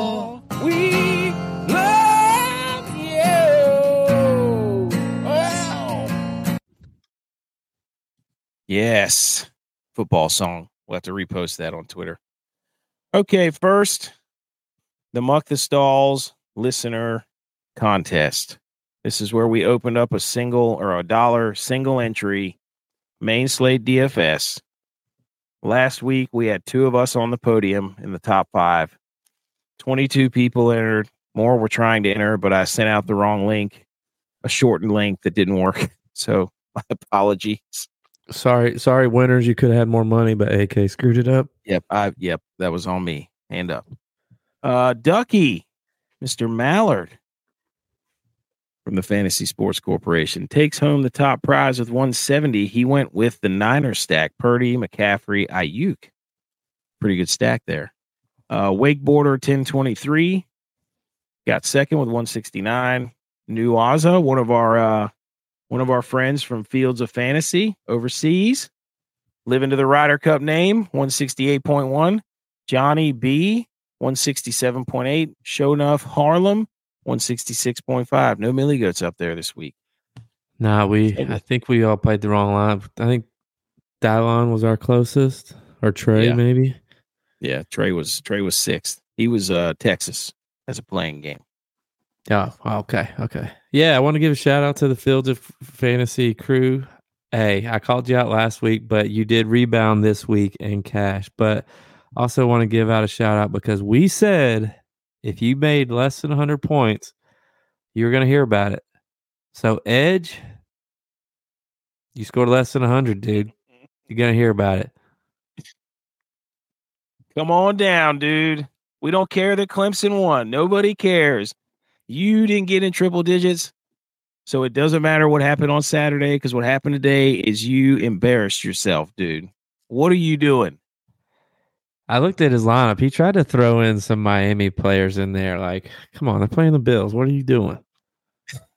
Yes, football song. We'll have to repost that on Twitter. Okay, first, the Muck the Stalls listener contest. This is where we opened up a single or a dollar single entry main slate DFS. Last week we had two of us on the podium in the top five. 22 people entered. More were trying to enter, but I sent out the wrong link, a shortened link that didn't work. So my apologies. Sorry, sorry, winners. You could have had more money, but AK screwed it up. Yep, I yep, that was on me. Hand up. Uh Ducky, Mr. Mallard from the Fantasy Sports Corporation takes home the top prize with 170. He went with the Niner stack, Purdy, McCaffrey, Aiyuk. Pretty good stack there. Uh Wakeboarder 1023 got second with 169. New Aza, one of our uh one of our friends from Fields of Fantasy overseas, living to the Ryder Cup name, 168.1. Johnny B, 167.8. Show enough Harlem, 166.5. No Millie Goats up there this week. Nah, we. I think we all played the wrong line. I think Dylon was our closest, or Trey Yeah. maybe. Yeah, Trey was Trey was sixth. He was uh Texas as a playing game. Oh, okay, okay. Yeah, I want to give a shout out to the Fields of Fantasy crew. Hey, I called you out last week, but you did rebound this week in cash. But also want to give out a shout out because we said if you made less than 100 points, you're going to hear about it. So, Edge, you scored less than 100, dude. You're going to hear about it. Come on down, dude. We don't care that Clemson won. Nobody cares. You didn't get in triple digits. So it doesn't matter what happened on Saturday because what happened today is you embarrassed yourself, dude. What are you doing? I looked at his lineup. He tried to throw in some Miami players in there. Like, come on, they're playing the Bills. What are you doing?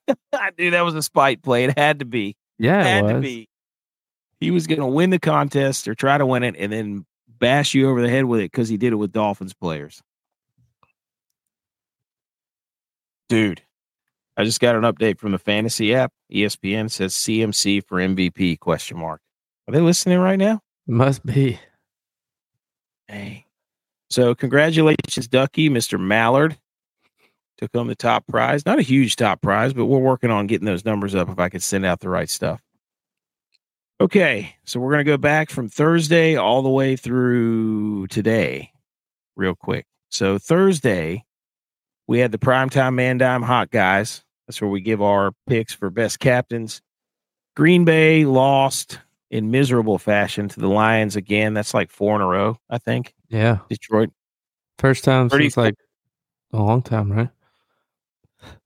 dude, that was a spite play. It had to be. Yeah, it had it to be. He was going to win the contest or try to win it and then bash you over the head with it because he did it with Dolphins players. Dude, I just got an update from the fantasy app. ESPN says CMC for MVP question mark. Are they listening right now? Must be. Dang. So congratulations, Ducky, Mr. Mallard. Took home the top prize. Not a huge top prize, but we're working on getting those numbers up if I could send out the right stuff. Okay, so we're gonna go back from Thursday all the way through today, real quick. So Thursday, we had the primetime man dime hot guys. That's where we give our picks for best captains. Green Bay lost in miserable fashion to the Lions again. That's like four in a row, I think. Yeah. Detroit. First time Thirty- since like a long time, right?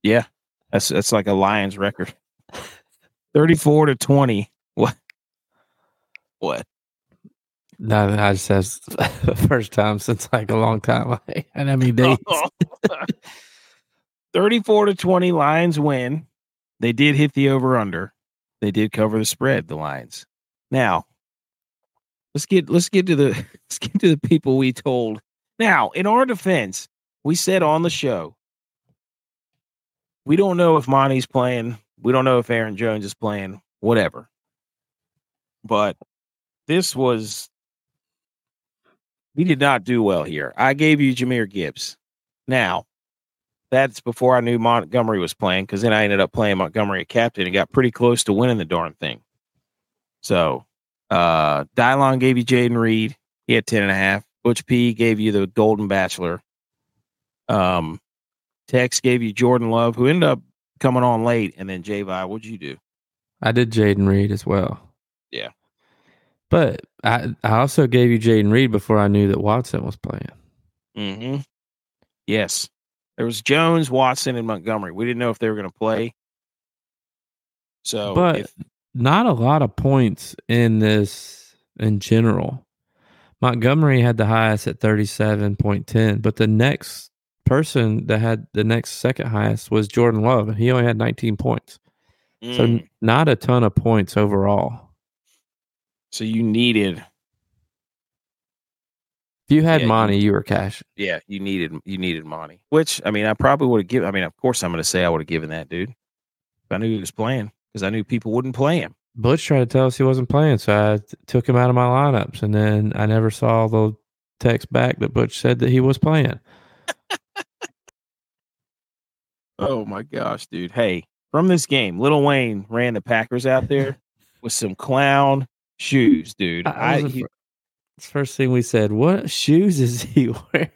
Yeah, that's that's like a Lions record. Thirty-four to twenty. What? What? No, I just says first time since like a long time. and I mean days. Oh. Thirty-four to twenty. Lions win. They did hit the over/under. They did cover the spread. The Lions. Now, let's get let's get to the let's get to the people we told. Now, in our defense, we said on the show, we don't know if Monty's playing. We don't know if Aaron Jones is playing. Whatever. But this was we did not do well here. I gave you Jahmyr Gibbs. Now, that's before I knew Montgomery was playing because then I ended up playing Montgomery at captain and got pretty close to winning the darn thing. So, uh, Dylon gave you Jayden Reed. He had 10 and a half. Butch P gave you the Golden Bachelor. Um, Tex gave you Jordan Love, who ended up coming on late. And then J Vi, what'd you do? I did Jayden Reed as well. Yeah. But I, I also gave you Jayden Reed before I knew that Watson was playing. Mm-hmm. Yes. There was Jones, Watson, and Montgomery. We didn't know if they were going to play. So, But if, not a lot of points in this in general. Montgomery had the highest at 37.10, but the next person that had the next second highest was Jordan Love, and he only had 19 points. So Mm. n- not a ton of points overall. So you needed, If you had Yeah, money, you were cash. yeah, you needed, you needed money. Which I mean, I probably would have given. I mean, of course, I'm going to say I would have given that dude if I knew he was playing because I knew people wouldn't play him. Butch tried to tell us he wasn't playing, so I t- took him out of my lineups, and then I never saw the text back that Butch said that he was playing. Oh my gosh, dude! Hey, from this game, Lil Wayne ran the Packers out there with some clown shoes, dude. I, I, he- first thing we said, what shoes is he wearing?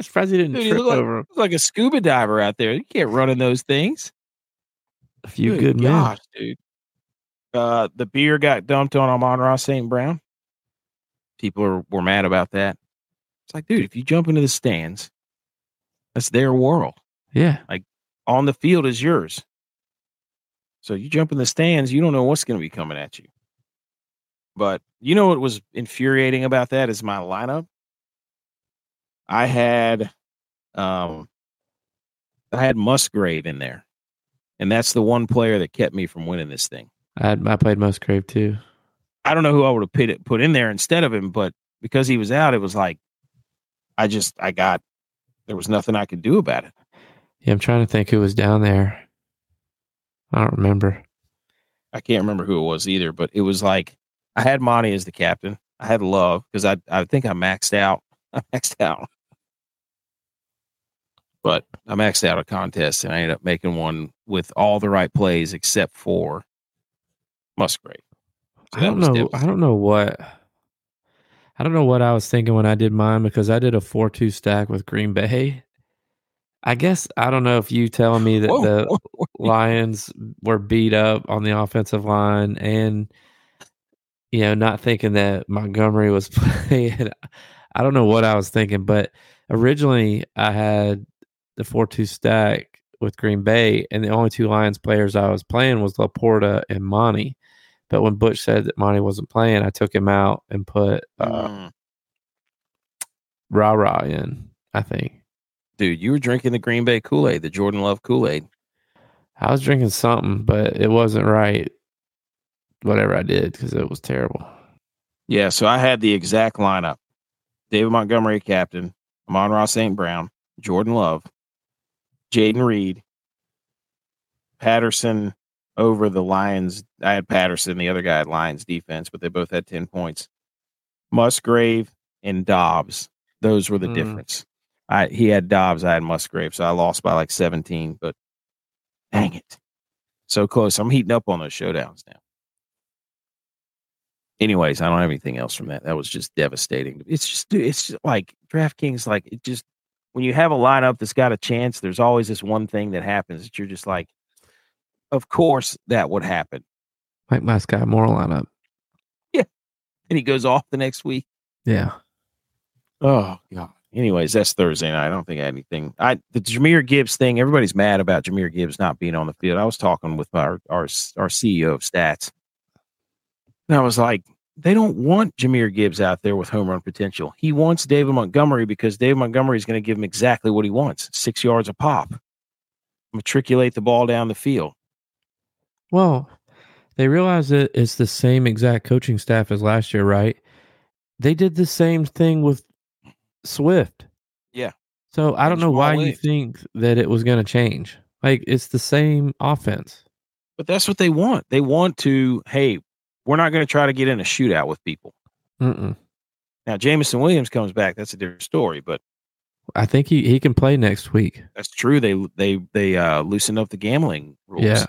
Surprised he didn't Dude, he trip looked like- over. It's like a scuba diver out there. You can't run in those things. a few good, men. gosh, dude. Uh, the beer got dumped on Amon-Ra St. Brown. People are, were mad about that. It's like, dude, if you jump into the stands, that's their world. Yeah. Like on the field is yours. So you jump in the stands, you don't know what's going to be coming at you. But you know what was infuriating about that is my lineup. I had um I had Musgrave in there. And that's the one player that kept me from winning this thing. I had, I played Musgrave too. I don't know who I would have put it put in there instead of him, but because he was out, it was like I just I got there was nothing I could do about it. Yeah, I'm trying to think who was down there. I don't remember. I can't remember who it was either, but it was like I had Monty as the captain. I had Love because I I think I maxed out. I maxed out. But I maxed out a contest and I ended up making one with all the right plays except for Musgrave. So I don't know. I don't know what. I don't know what I was thinking when I did mine because I did a four-two stack with Green Bay. I guess I don't know if you telling me that Whoa, the whoa, whoa. Lions were beat up on the offensive line and you know not thinking that Montgomery was playing. I don't know what I was thinking, but originally I had the four-two stack with Green Bay, and the only two Lions players I was playing was LaPorta and Monty. But when Butch said that Monty wasn't playing, I took him out and put uh, Mm. Ra Ra in. I think Dude, you were drinking the Green Bay Kool Aid, the Jordan Love Kool Aid. I was drinking something, but it wasn't right. Whatever I did, because it was terrible. Yeah, so I had the exact lineup: David Montgomery, captain; Amon-Ra St. Brown, Jordan Love, Jayden Reed, Patterson over the Lions. I had Patterson, the other guy had Lions defense, but they both had ten points. Musgrave and Doubs; those were the Mm. difference. I he had Doubs, I had Musgrave, so I lost by like seventeen. But dang it, so close! I'm heating up on those showdowns now. Anyways, I don't have anything else from that. That was just devastating. It's just, it's just like DraftKings. Like it just when you have a lineup that's got a chance, there's always this one thing that happens that you're just like, of course that would happen, Mike my Skyy Moore lineup. Yeah. And he goes off the next week. Yeah. Oh god. Anyways, that's Thursday night. I don't think I had anything. I the Jahmyr Gibbs thing. Everybody's mad about Jahmyr Gibbs not being on the field. I was talking with our our our CEO of stats, and I was like, they don't want Jahmyr Gibbs out there with home run potential. He wants David Montgomery because David Montgomery is going to give him exactly what he wants: six yards a pop, matriculate the ball down the field. Well, they realize that it's the same exact coaching staff as last year, right? They did the same thing with Swift. Yeah. So I don't know why you think that it was going to change. Like it's the same offense. But that's what they want. They want to. Hey, we're not going to try to get in a shootout with people. Mm-mm. Now, Jameson Williams comes back. That's a different story, but I think he, he can play next week. That's true. They they they uh loosened up the gambling rules. Yeah.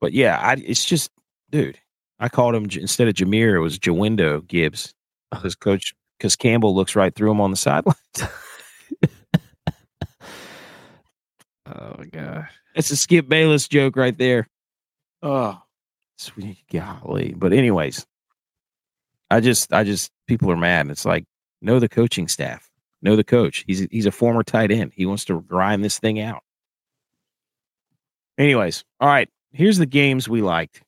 But yeah, I it's just dude. I called him instead of Jahmyr, it was Jawindo Gibbs. Because coach because Campbell looks right through him on the sideline. Oh my gosh. That's a Skip Bayless joke right there. Oh, sweet golly. But anyways, I just I just people are mad. It's like know the coaching staff, know the coach. He's he's a former tight end. He wants to grind this thing out. Anyways, all right. Here's the games we liked.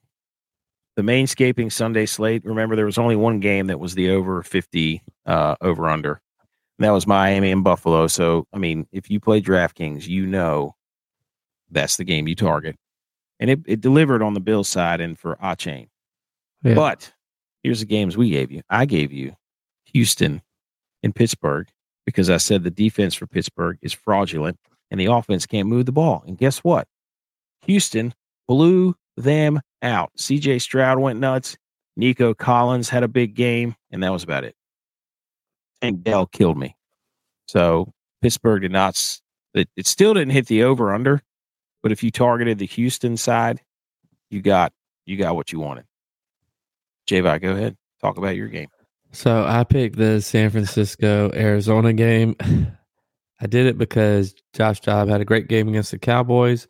The mainscaping Sunday slate. Remember, there was only one game that was the over 50 uh, over under. And that was Miami and Buffalo. So, I mean, if you play DraftKings, you know that's the game you target. And it, it delivered on the Bill side and for Achane. Yeah. But here's the games we gave you. I gave you Houston and Pittsburgh because I said the defense for Pittsburgh is fraudulent and the offense can't move the ball. And guess what? Houston blew them out. CJ Stroud went nuts. Nico Collins had a big game, and that was about it. And Dell killed me. So Pittsburgh did not, it, it still didn't hit the over under, but if you targeted the Houston side, you got you got what you wanted. Javi, go ahead. Talk about your game. So I picked the San Francisco Arizona game. I did it because Josh Dobbs had a great game against the Cowboys,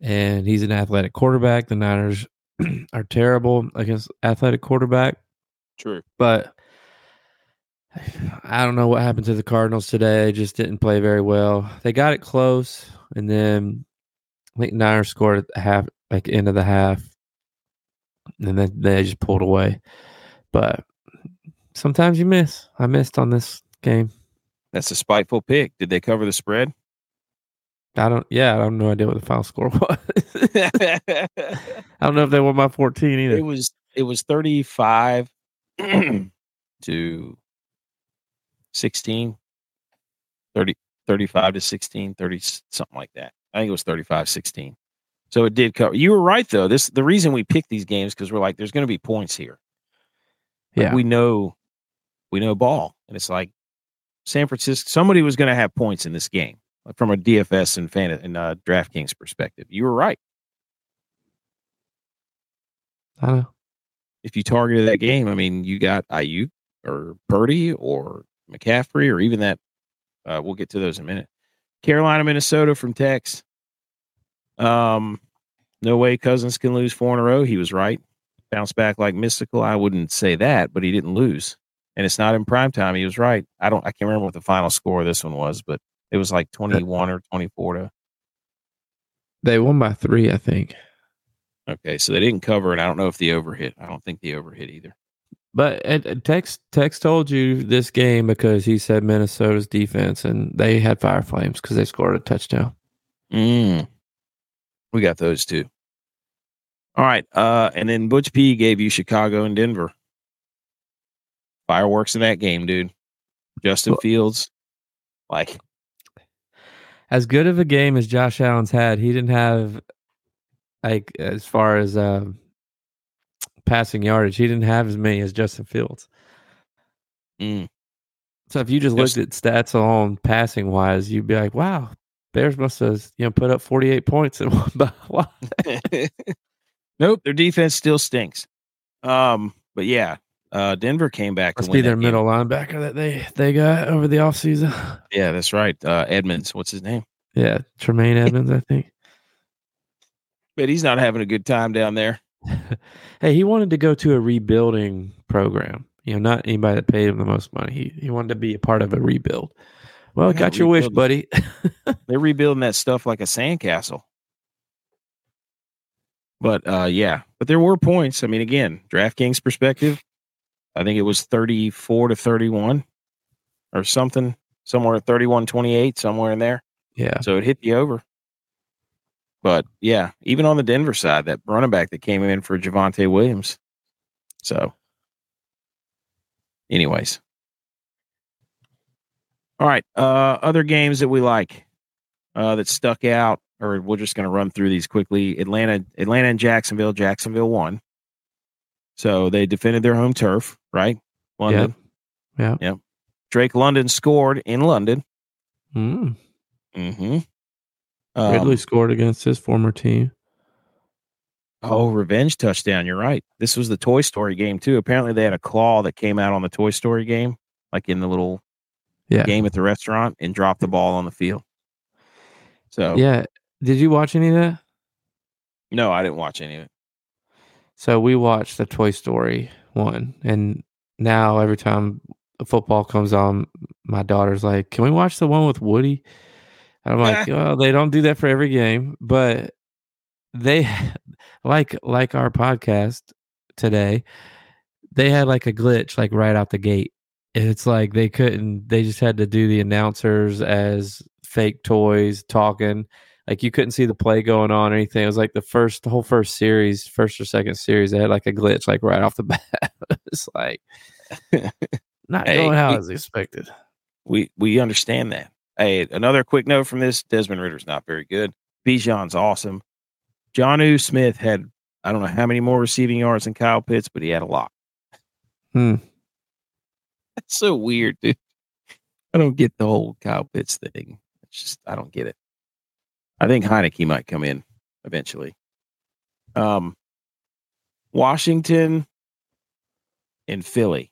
and he's an athletic quarterback. The Niners are terrible against athletic quarterback. True. But I don't know what happened to the Cardinals today. They just didn't play very well. They got it close, and then I think Niners scored at the half, like end of the half, and then they just pulled away. But sometimes you miss. I missed on this game. That's a spiteful pick. Did they cover the spread? I don't. Yeah, I don't have no idea what the final score was. I don't know if they won by fourteen either. It was it was 35 to 16 30 35 to 16 30 something like that. I think it was 35 16. So it did cover. You were right though. This the reason we pick these games because we're like there's going to be points here. Like, Yeah. we know we know ball and it's like San Francisco somebody was going to have points in this game like, from a DFS and fan and uh, DraftKings perspective. You were right. I know. if you targeted that game, I mean, you got Aiyuk or Purdy or McCaffrey or even that. Uh, we'll get to those in a minute. Carolina, Minnesota from Tex. Um, no way Cousins can lose four in a row. He was right. Bounce back like mystical. I wouldn't say that, but he didn't lose, and it's not in prime time. He was right. I don't. I can't remember what the final score of this one was, but it was like twenty-one or twenty-four to. They won by three, I think. Okay, so they didn't cover, and I don't know if the over hit. I don't think the over hit either. But uh, Tex Tex told you this game because he said Minnesota's defense and they had fire flames because they scored a touchdown. Mm. We got those two. All right. Uh, and then Butch P gave you Chicago and Denver. Fireworks in that game, dude. Justin Well- Fields, like As good of a game as Josh Allen's had, he didn't have like as far as um, passing yardage, he didn't have as many as Justin Fields. mm, So if you just Just- looked at stats alone, passing wise, you'd be like, "Wow, Bears must have you know put up forty eight points and one by wow." nope, their defense still stinks. Um, but yeah, uh, Denver came back Must to be their that game. middle linebacker that they they got over the offseason. Yeah, that's right. Uh, Edmunds, what's his name? yeah, Tremaine Edmunds, I think. But he's not having a good time down there. Hey, he wanted to go to a rebuilding program. You know, not anybody that paid him the most money. He he wanted to be a part of a rebuild. Well, got your wish, buddy. They're rebuilding that stuff like a sandcastle. But uh yeah, but there were points. I mean, again, DraftKings perspective, I think it was 34 to 31 or something, somewhere 31 28, somewhere in there. yeah, So it hit the over. But yeah, even on the Denver side, that running back that came in for Javonte Williams. So, anyways. All right. Uh, other games that we like uh, that stuck out, or we're just going to run through these quickly. Atlanta, Atlanta and Jacksonville. Jacksonville won. So they defended their home turf, right? London. Yeah. Yep. Drake London scored in London. mm. Mm-hmm. Um, Ridley scored against his former team. Oh, revenge touchdown. You're right. This was the Toy Story game too. Apparently they had a claw that came out on the Toy Story game, like in the little Yeah, game at the restaurant and dropped the mm. ball on the field. So yeah. Did you watch any of that? no, I didn't watch any of it. So we watched the Toy Story one, and now every time football comes on, my daughter's like, "Can we watch the one with Woody?" And I'm like, "Well, oh, they don't do that for every game, but they like like our podcast today. They had like a glitch like right out the gate. It's like they couldn't. They just had to do the announcers as fake toys talking." like you couldn't see the play going on or anything. It was like the first, the whole first series, first or second series, they had like a glitch like right off the bat. it's like not Hey, going how we- expected. We we understand that. Hey, another quick note from this: Desmond Ridder's not very good. Bijan's awesome. Jonnu Smith had I don't know how many more receiving yards than Kyle Pitts, but he had a lot. Hmm. That's so weird, dude. I don't get the whole Kyle Pitts thing. It's just I don't get it. I think Heinicke might come in eventually. Um, Washington and Philly.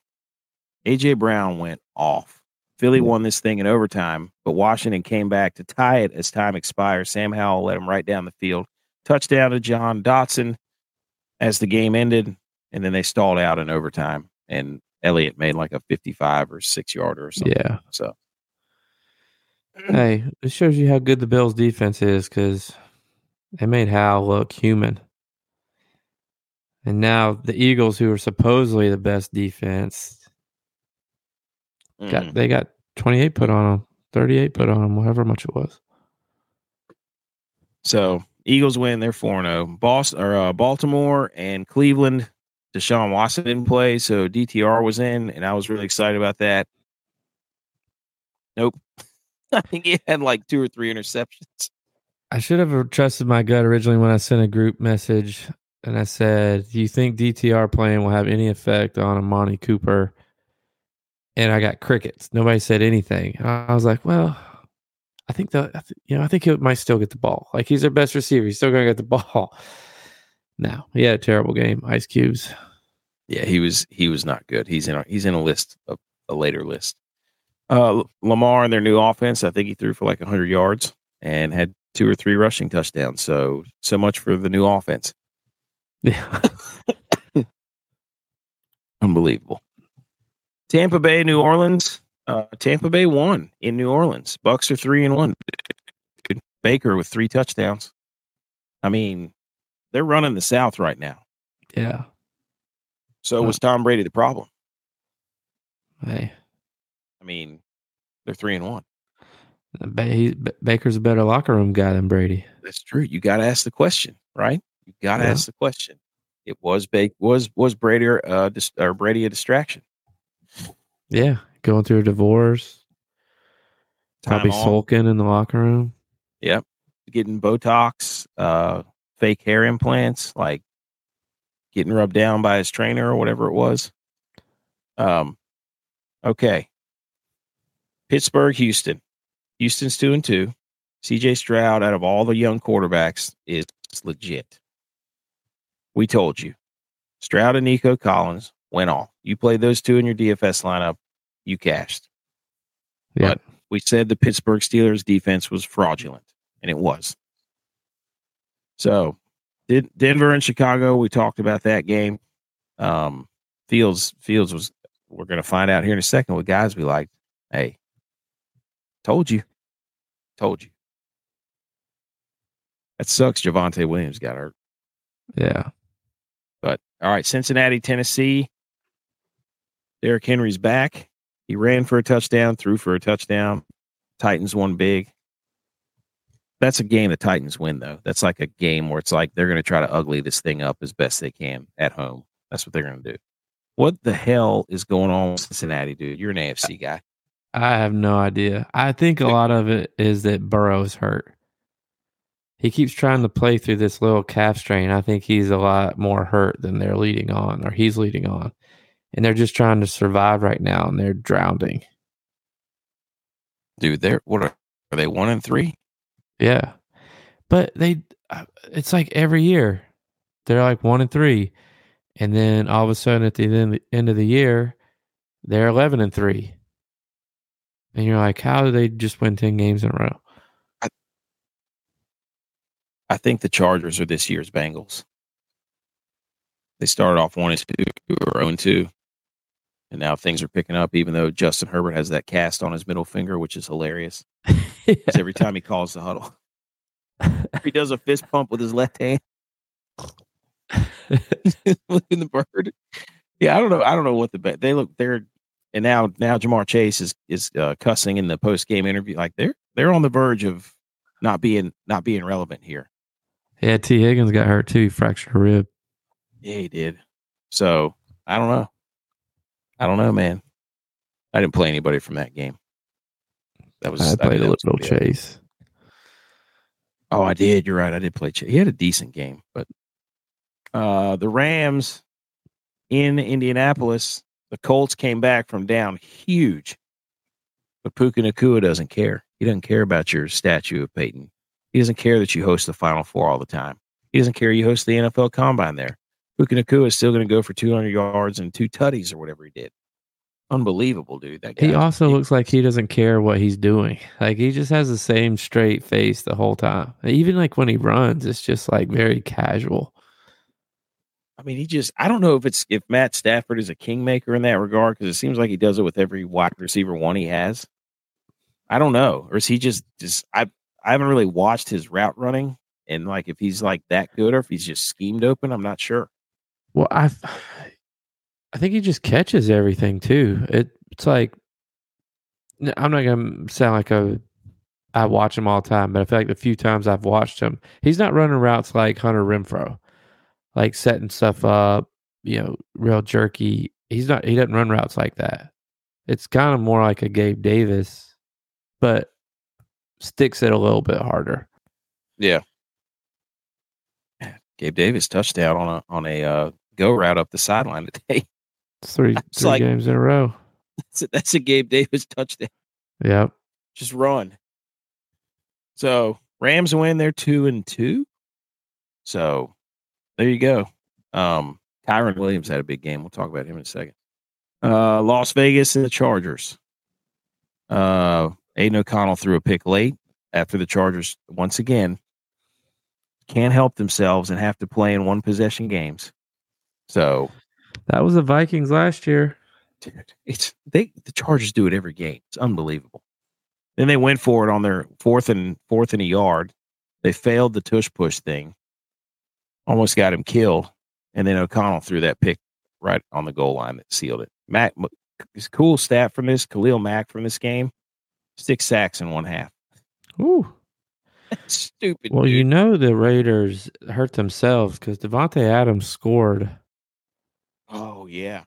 AJ Brown went off. Philly won this thing in overtime, but Washington came back to tie it as time expired. Sam Howell let him right down the field. Touchdown to Jahan Dotson. as the game ended, and then they stalled out in overtime, and Elliott made like a 55 or six yarder or something. Yeah. So Hey, it shows you how good the Bills defense is because they made Howell look human. And now the Eagles, who are supposedly the best defense, got mhm. they got 28 put on them, 38 put on them, whatever much it was. so Eagles win. They're four zero. Boston or uh, Baltimore and Cleveland. Deshaun Watson didn't play, so DTR was in, and I was really excited about that. Nope. I think he had like two or three interceptions. I should have trusted my gut originally when I sent a group message and I said, Do you think DTR playing will have any effect on Amari Cooper? And I got crickets. Nobody said anything. I was like, Well, I think I you know, I think he might still get the ball. Like he's their best receiver. He's still going to get the ball. No, he had a terrible game. Ice cubes. Yeah, he was he was not good. He's in a, he's in a list of a later list. Uh, Lamar and their new offense, I think he threw for like 100 yards and had two or three rushing touchdowns. So so much for the new offense. Yeah. Unbelievable. Tampa Bay, New Orleans. Uh, Tampa Bay won in New Orleans. Bucks are three and one. Baker with three touchdowns. I mean, they're running the South right now. yeah. So was Tom Brady the problem? Hey, I mean, they're three and one. He, Baker's a better locker room guy than Brady. That's true. You got to ask the question, right? You got to Yeah. ask the question. It was Bake was was Brady uh dis- or Brady a distraction? Yeah. Going through a divorce, probably sulking in the locker room. Yep, getting Botox, uh, fake hair implants, like getting rubbed down by his trainer or whatever it was. Um, okay. Pittsburgh, Houston. Houston's two and two. CJ Stroud, out of all the young quarterbacks, is legit. We told you. Stroud and Nico Collins went off. You played those two in your DFS lineup, you cashed. Yeah. But we said the Pittsburgh Steelers defense was fraudulent, and it was. So, did Denver and Chicago? We talked about that game. Um, Fields Fields was. We're going to find out here in a second what guys we liked. Hey, told you, told you. That sucks. Javonte Williams got hurt. Yeah. But all right, Cincinnati, Tennessee. Derrick Henry's back. He ran for a touchdown, threw for a touchdown. Titans won big. That's a game the Titans win, though. That's like a game where it's like they're going to try to ugly this thing up as best they can at home. That's what they're going to do. What the hell is going on with Cincinnati, dude? You're an AFC guy. I have no idea. I think a lot of it is that Burrow's hurt. He keeps trying to play through this little calf strain. I think he's a lot more hurt than they're leading on, or he's leading on. And they're just trying to survive right now, and they're drowning. Dude, they're what are, are they one and three? Yeah. But they, uh, it's like every year, they're like one and three. And then all of a sudden at the end, end of the year, they're 11 and three. And you're like, how do they just win 10 games in a row? I think the Chargers are this year's Bengals. They started off one and two or zero and two, and now things are picking up. Even though Justin Herbert has that cast on his middle finger, which is hilarious. 'Cause every time he calls the huddle, he does a fist pump with his left hand. Looking the bird. Yeah, I don't know. I don't know what the bet. They look. They're and now now Ja'Marr Chase is is uh, cussing in the post game interview. Like they're they're on the verge of not being not being relevant here. Yeah, Tee Higgins got hurt too. He fractured a rib. Yeah, he did. So I don't know. I don't know, man. I didn't play anybody from that game. That was I played a little chase. Oh, I did. You're right. I did play. Ch- He had a decent game, but uh the Rams in Indianapolis, the Colts came back from down huge. But Puka Nacua doesn't care. He doesn't care about your statue of Peyton. He doesn't care that you host the Final Four all the time. He doesn't care you host the NFL Combine there. Puka Nacua is still going to go for 200 yards and two tutties or whatever he did. Unbelievable, dude. That guy. He also looks like he doesn't care what he's doing. Like he just has the same straight face the whole time. Even like when he runs, it's just like very casual. I mean, he just I don't know if it's if Matt Stafford is a kingmaker in that regard because it seems like he does it with every wide receiver one he has. I don't know, or is he just just I I haven't really watched his route running and like if he's like that good or if he's just schemed open. I'm not sure. Well, I I think he just catches everything too. It, it's like I'm not gonna sound like a I watch him all the time, but I feel like the few times I've watched him, he's not running routes like Hunter Renfrow, like setting stuff up, you know, real jerky. He's not. He doesn't run routes like that. It's kind of more like a Gabe Davis, but sticks it a little bit harder. Yeah. Gabe Davis touchdown on a on a uh, go route up the sideline today. It's three three like- games in a row. that's, a, that's a Gabe Davis touchdown. Yep. Just run. So Rams win. They're two and two. So there you go. Um, Kyren Williams had a big game. We'll talk about him in a second. Uh, Las Vegas and the Chargers. Uh, Aidan O'Connell threw a pick late after the Chargers once again can't help themselves and have to play in one possession games. So That was the Vikings last year. dude, it's they the Chargers do it every game. It's unbelievable. Then they went for it on their fourth and fourth and a yard. They failed the tush push thing. Almost got him killed. And then O'Connell threw that pick right on the goal line that sealed it. Mac is cool stat from this. Khalil Mack from this game. Six sacks in one half. Ooh. Stupid. Well, dude. you know the Raiders hurt themselves because Davante Adams scored Oh yeah.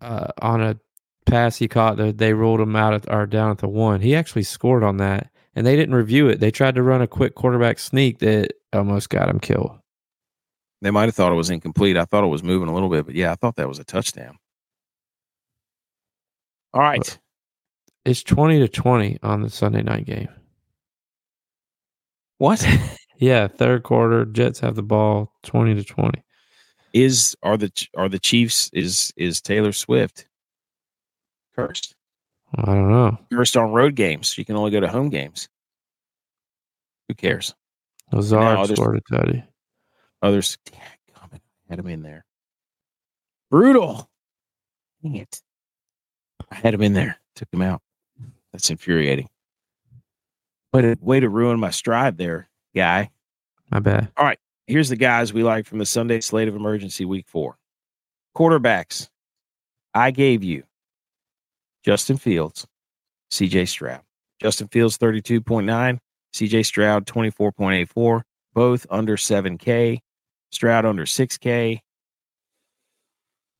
uh, on a pass he caught. That they ruled him out at or down at the one. He actually scored on that, and they didn't review it. They tried to run a quick quarterback sneak that almost got him killed. They might have thought it was incomplete. I thought it was moving a little bit, but yeah, I thought that was a touchdown. All right. It's twenty to twenty on the Sunday night game. What? Yeah, third quarter, Jets have the ball, twenty to twenty. Is are the are the Chiefs is is Taylor Swift cursed? I don't know. Cursed on road games. You can only go to home games. Who cares? Lazard others- scored a tutty. Others Dadgummit, had him in there. Brutal. Dang it. I had him in there. Took him out. That's infuriating. But a way to ruin my stride there, guy. My bad. Here's the guys we like from the Sunday slate of emergency week four. Quarterbacks. I gave you Justin Fields, CJ Stroud. Justin Fields 32.9, CJ Stroud 24.84, both under 7K, Stroud under 6K.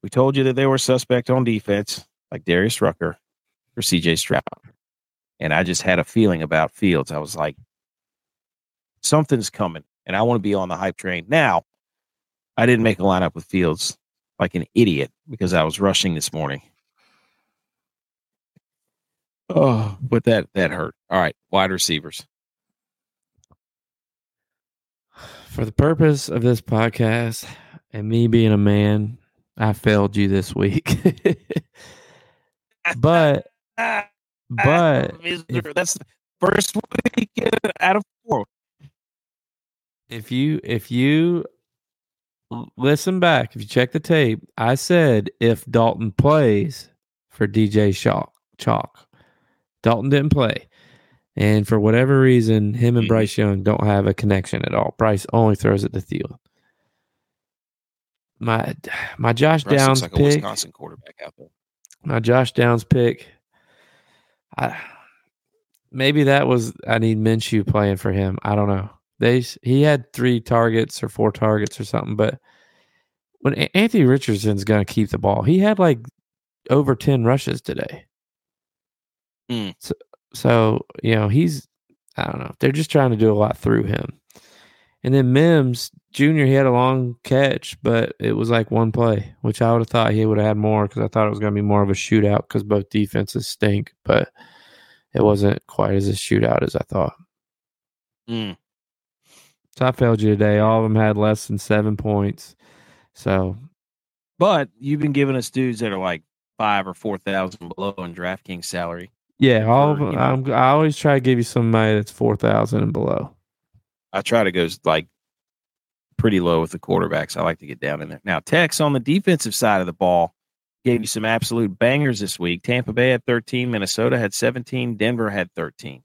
We told you that they were suspect on defense, like Darius Rucker for CJ Stroud. And I just had a feeling about Fields. I was like, something's coming, and I want to be on the hype train. Now, I didn't make a lineup with Fields like an idiot because I was rushing this morning. Oh, but that that hurt. All right, wide receivers. For the purpose of this podcast and me being a man, I failed you this week. but But that's the first week out of four. If you if you listen back, if you check the tape, I said if Dalton plays for DJ Chark, Chark. Dalton didn't play. And for whatever reason, him and Mhm. Bryce Young don't have a connection at all. Bryce only throws it to Thielen. My my Josh Bryce Downs looks like a pick. Wisconsin quarterback out there. my Josh Downs pick. I maybe that was I need Minshew playing for him. I don't know. They he had three targets or four targets or something, but when Anthony Richardson's going to keep the ball, he had like over ten rushes today. Hmm. So, so you know he's I don't know. They're just trying to do a lot through him. And then Mims Jr. He had a long catch, but it was like one play, which I would have thought he would have had more because I thought it was going to be more of a shootout because both defenses stink, but it wasn't quite as a shootout as I thought. Mm. So I failed you today. All of them had less than seven points. So But you've been giving us dudes that are like five or four thousand below in DraftKings salary. yeah, all of them. you know- I'm, I always try to give you somebody that's four thousand and below. I try to go like pretty low with the quarterbacks. I like to get down in there. Now, Tex on the defensive side of the ball gave you some absolute bangers this week. Tampa Bay had 13, Minnesota had 17, Denver had 13.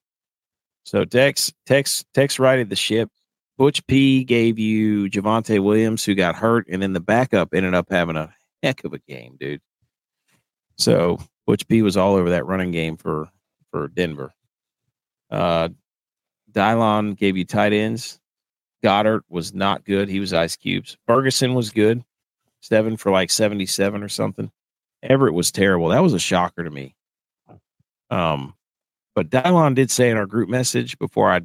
So Tex Tex Tex righted the ship. Butch P gave you Javonte Williams, who got hurt, and then the backup ended up having a heck of a game, dude. So Butch P was all over that running game for for Denver. Uh Dylon gave you tight ends. Goedert was not good. He was ice cubes. Ferguson was good. Seven for like 77 or something. Everett was terrible. That was a shocker to me. Um, but Dylon did say in our group message before I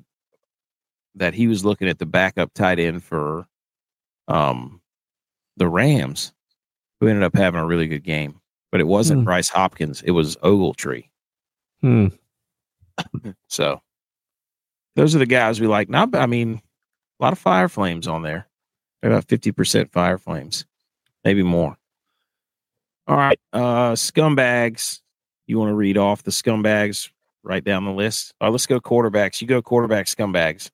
that he was looking at the backup tight end for um the Rams, who ended up having a really good game. But it wasn't Hmm. Bryce Hopkins, it was Ogletree. Hmm. So those are the guys we like. Not, I mean, a lot of fire flames on there. About fifty percent fire flames, maybe more. All right, uh, scumbags. You want to read off the scumbags? Right down the list. All right, let's go quarterbacks. You go quarterback scumbags.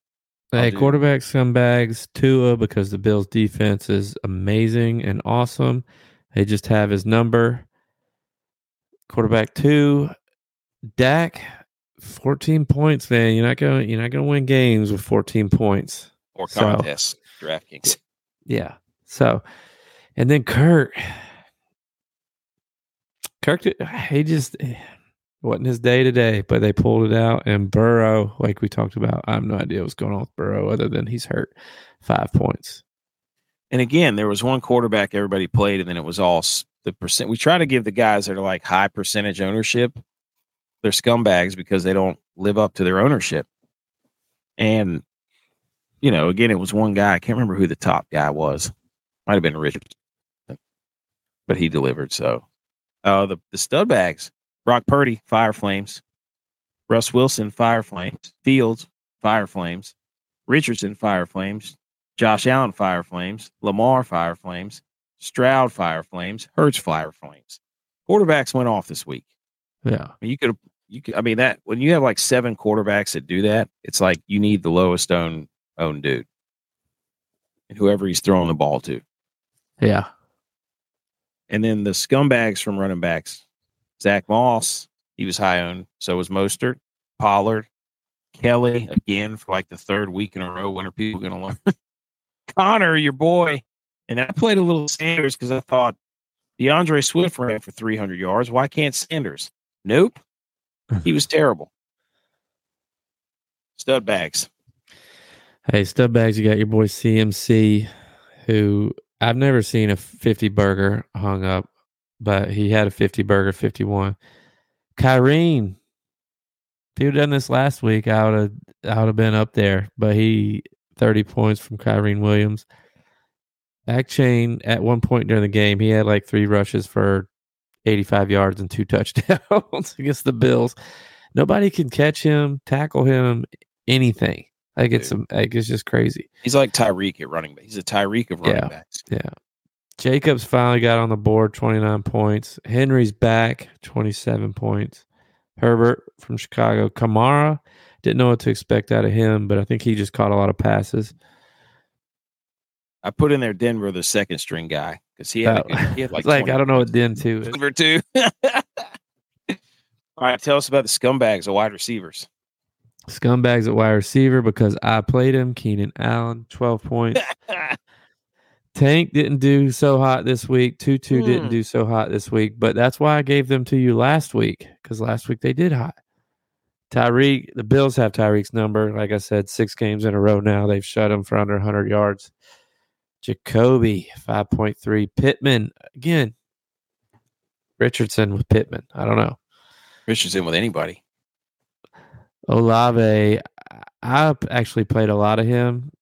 Hey, quarterback scumbags, Tua, because the Bills' defense is amazing and awesome. They just have his number. Quarterback two, Dak, fourteen points, man. You're not going. You're not going to win games with fourteen points. or So- contests. DraftKings. Yeah. So, and then Kirk. Kirk, he just eh, wasn't his day today, but they pulled it out. And Burrow, like we talked about, I have no idea what's going on with Burrow other than he's hurt. Five points. And again, there was one quarterback everybody played, and then it was all the percent. We try to give the guys that are like high percentage ownership, they're scumbags because they don't live up to their ownership. And you know, again, it was one guy. I can't remember who the top guy was. Might have been Richard, but he delivered. So, uh, the the stud bags: Brock Purdy, Fire Flames; Russ Wilson, Fire Flames; Fields, Fire Flames; Richardson, Fire Flames; Josh Allen Fire Flames, Lamar Fire Flames, Stroud Fire Flames, Hurts Fire Flames. Quarterbacks went off this week. Yeah. I mean, you could you could I mean that when you have like seven quarterbacks that do that, it's like you need the lowest owned owned dude. And whoever he's throwing the ball to. Yeah. And then the scumbags from running backs. Zack Moss, he was high owned. So was Mostert, Pollard, Kelly, again for like the third week in a row. When are people going to learn? Conner, your boy. And I played a little Sanders because I thought D'Andre Swift ran for 300 yards. Why can't Sanders? Nope. He was terrible. Stud bags. Hey, stud bags, you got your boy CMC, who I've never seen a 50 burger hung up, but he had a 50 burger 51. Kyren, if he had done this last week, I would have I would have been up there, but he 30 points from Kyren Williams. Back chain at one point during the game, he had like three rushes for 85 yards and two touchdowns against the Bills. Nobody can catch him, tackle him, anything. Like it's Dude. like it's just crazy. He's like Tyreek at running back. He's a Tyreek of running back. Yeah. backs. Jacobs finally got on the board, 29 points. Henry's back, 27 points. Herbert from Chicago. Kamara, didn't know what to expect out of him, but I think he just caught a lot of passes. I put in there Denver, the second string guy, because he had, Oh, he had like, like, I don't know what Den 2 is. Denver too. All right, tell us about the scumbags, of wide receivers. Scumbags at wide receiver because I played him. Keenan Allen, 12 points. Tank didn't do so hot this week. Tutu didn't Hmm. do so hot this week, but that's why I gave them to you last week because last week they did hot. Tyreek, the Bills have Tyreek's number. Like I said, six games in a row now. They've shut him for under 100 yards. Jacoby, 5.3. Pittman, again. Richardson with Pittman. I don't know. Richardson with anybody. Olave, I actually played a lot of him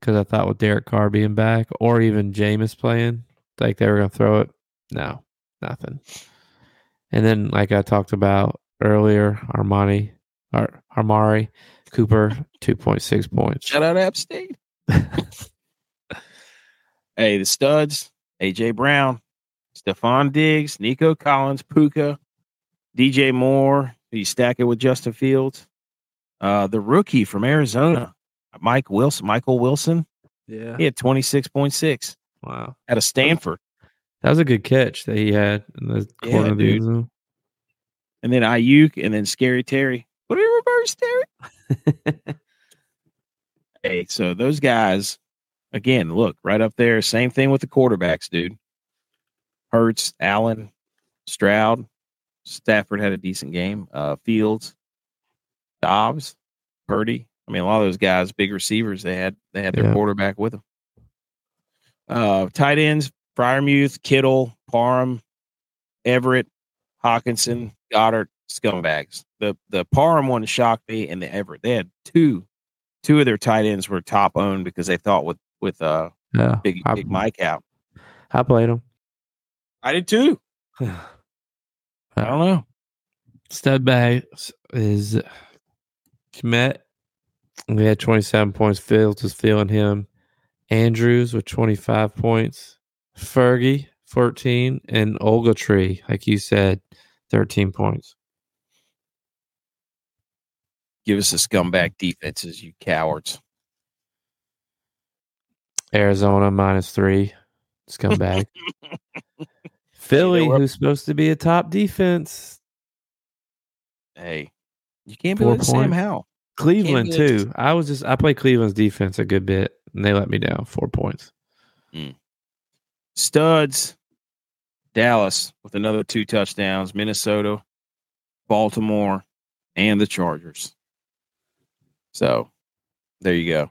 because I thought with Derek Carr being back or even Jameis playing, like they were going to throw it. No, nothing. And then, like I talked about earlier, Armani, Ar- Armari Cooper, 2.6 points. Shout out App State. hey, the studs, AJ Brown, Stefon Diggs, Nico Collins, Puka, DJ Moore. You stack it with Justin Fields. Uh, the rookie from Arizona, Mike Wilson, Michael Wilson. Yeah. He had 26.6 Wow. out of Stanford. That was a good catch that he had in the Yeah, corner of the dude. end zone. And then Aiyuk and then Scary Terry. What are you reverse Terry? Hey, so those guys, again, look right up there. Same thing with the quarterbacks, dude. Hurts, Allen, Stroud, Stafford had a decent game. Uh, Fields, Dobbs, Purdy. I mean, a lot of those guys, big receivers, they had they had their Yeah. quarterback with them. Uh, tight ends: Freiermuth, Kittle, Parham, Everett, Hockenson, Goedert, scumbags. The the Parham one shocked me, and the Everett. They had two two of their tight ends were top owned because they thought with with uh Yeah. big I, big Mike out. I played them. I did too. I don't know. Stud bag is Kmet. We had 27 points. Fields was feeling him. Andrews with 25 points. Fergie, 14. And Ogletree, like you said, 13 points. Give us the scumbag defenses, you cowards. Arizona minus three. Scumbag. Philly, what? who's supposed to be a top defense. Hey, you can't be Four like Sam. Howell. Cleveland, too. I was just, I played Cleveland's defense a good bit, and they let me down. Four points. Studs, Dallas with another two touchdowns, Minnesota, Baltimore, and the Chargers. So there you go.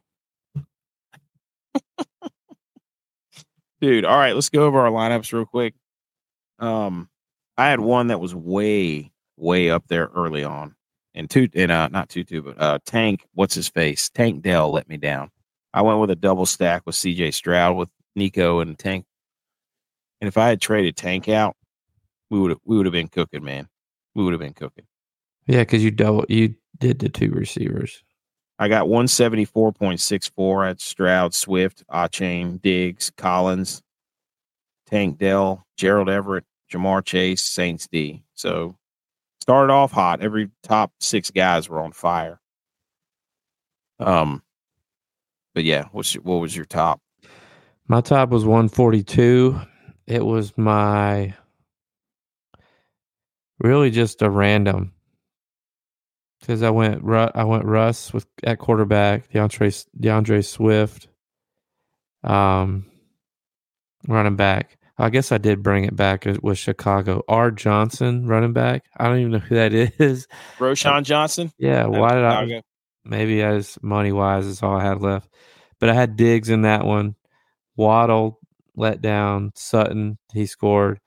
Dude, all right, let's go over our lineups real quick. Um, I had one that was way, way up there early on. And two and uh not two two, but uh Tank, what's his face? Tank Dell let me down. I went with a double stack with CJ Stroud with Nico and Tank and if I had traded Tank out, we would have we would have been cooking, man. We would have been cooking. Yeah, because you double, you did the two receivers. I got one seventy four point six four at Stroud, Swift, Achane, Diggs, Collins, Tank Dell, Gerald Everett, Ja'Marr Chase, Saints D. So started off hot. Every top six guys were on fire. Um, but yeah, what's your, what was your top? My top was 142. It was my really just a random because I went I went Russ with at quarterback, D'Andre D'Andre Swift, um, running back. I guess I did bring it back uh, with Chicago. R. Johnson, running back. I don't even know who that is. Roschon Johnson. Yeah, why did I? Chicago. maybe as money wise is all I had left. But I had Diggs in that one. Waddle let down. Sutton he scored.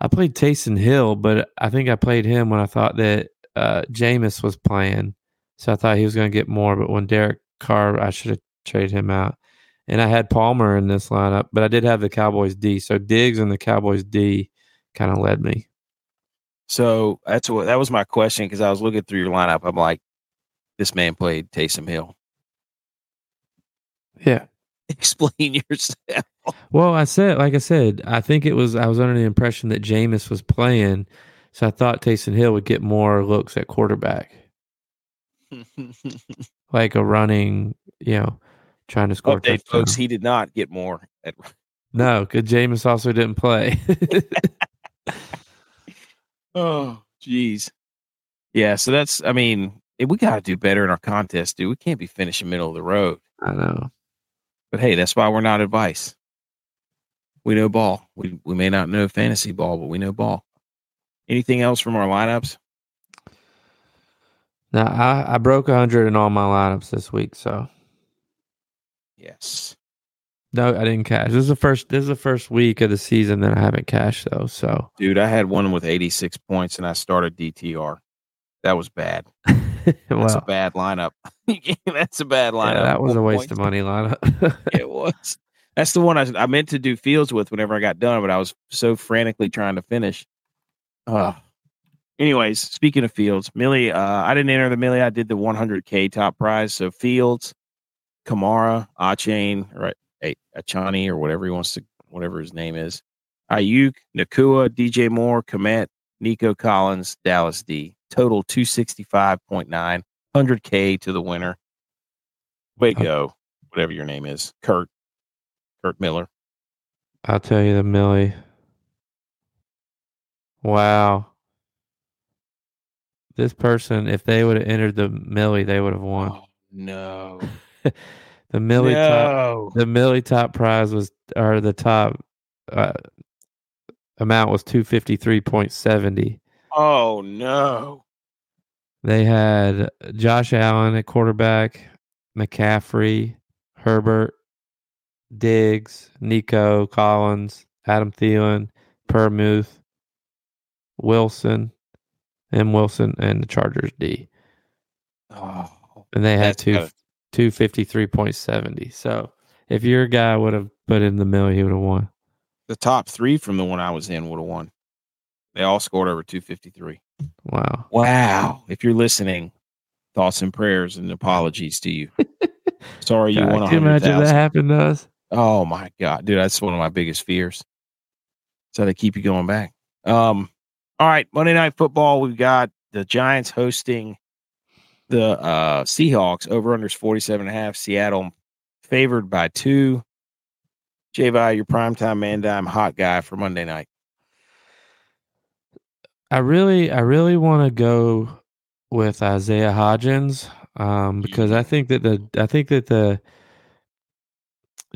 I played Taysom Hill, but I think I played him when I thought that uh, Jameis was playing, so I thought he was going to get more. But when Derek Carr, I should have traded him out. And I had Palmer in this lineup, but I did have the Cowboys D. So Diggs and the Cowboys D kind of led me. So that's what that was my question because I was looking through your lineup. I'm like, this man played Taysom Hill. Yeah. Explain yourself. Well, I said, like I said, I think it was I was under the impression that Jameis was playing, so I thought Taysom Hill would get more looks at quarterback, like a running, you know, trying to score. Update, folks. He did not get more. At, No, because Jameis also didn't play. oh, jeez. Yeah. So that's. I mean, eh, we got to do better in our contest, dude. We can't be finishing middle of the road. I know. But hey, that's why we're not advice. We know ball. We we may not know fantasy ball, but we know ball. Anything else from our lineups? Now I, I broke hundred in all my lineups this week, so Yes. no, I didn't cash. This is the first. This is the first week of the season that I haven't cashed though. So Dude, I had one with 86 points and I started DTR. That was bad. That's a bad lineup. That's a bad lineup. yeah, that was a waste point. of money lineup. it was. That's the one I, I meant to do fields with whenever I got done, but I was so frantically trying to finish. Uh, anyways, speaking of fields, Millie, uh, I didn't enter the Millie. I did the 100K top prize. So Fields, Kamara, Achane, right, A- Achani, or whatever he wants to, whatever his name is, Aiyuk, Nacua, DJ Moore, Kmet, Nico Collins, Dallas D. Total 265.9, 100K to the winner. Oh. Uh-huh. go. whatever your name is, Kurt, Kurt Miller. I'll tell you the Millie. Wow. This person, if they would have entered the Millie, they would have won. Oh, no, the Millie no. top, the Millie top prize was or the top uh, amount was two fifty three point seventy. Oh no! They had Josh Allen at quarterback, McCaffrey, Herbert, Diggs, Nico Collins, Adam Thielen, Permuth, Wilson, M. Wilson, and the Chargers D. Oh, and they had two. 253.70. So if your guy would have put in the mill, he would have won. The top three from the one I was in would have won. They all scored over 253. Wow. Wow. If you're listening, thoughts and prayers and apologies to you. Sorry you won. Can imagine that happened to us? Oh my god, dude, that's one of my biggest fears. So they keep you going back. Um, all right, Monday night football. We've got the Giants hosting the uh Seahawks. Over unders 47 and a half. Seattle favored by two. Javi, your primetime man dime hot guy for Monday night. I really, I really want to go with Isaiah Hodgins um, because I think that the, I think that the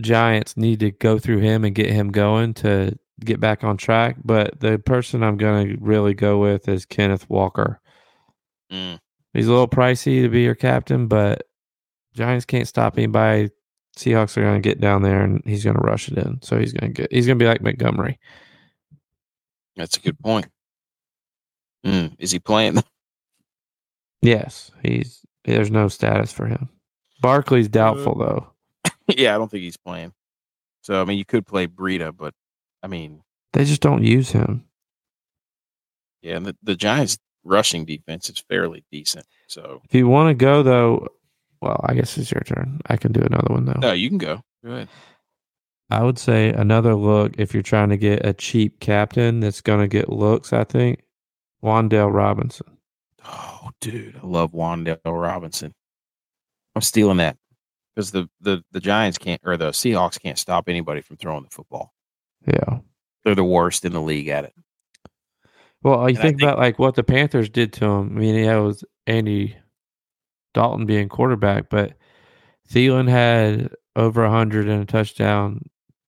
Giants need to go through him and get him going to get back on track. But the person I'm going to really go with is Kenneth Walker. Mm. He's a little pricey to be your captain, but Giants can't stop anybody. Seahawks are going to get down there and he's going to rush it in. So he's going to get, he's going to be like Montgomery. That's a good point. Mm, Is he playing? Yes, he's there's no status for him. Barkley's doubtful though. yeah, I don't think he's playing. So I mean, you could play Breida, but I mean, They just don't use him. yeah, and the, the Giants rushing defense is fairly decent. So If you want to go though, well, I guess it's your turn. I can do another one though. no, you can go. Go ahead. I would say another look if you're trying to get a cheap captain that's going to get looks. I think Wan'Dale Robinson. Oh, dude, I love Wan'Dale Robinson. I'm stealing that because the, the the Giants can't or the Seahawks can't stop anybody from throwing the football. Yeah. They're the worst in the league at it. Well, you And think, think- about like what the Panthers did to him. I mean, yeah, it was Andy Dalton being quarterback, but Thielen had over a hundred and a touchdown.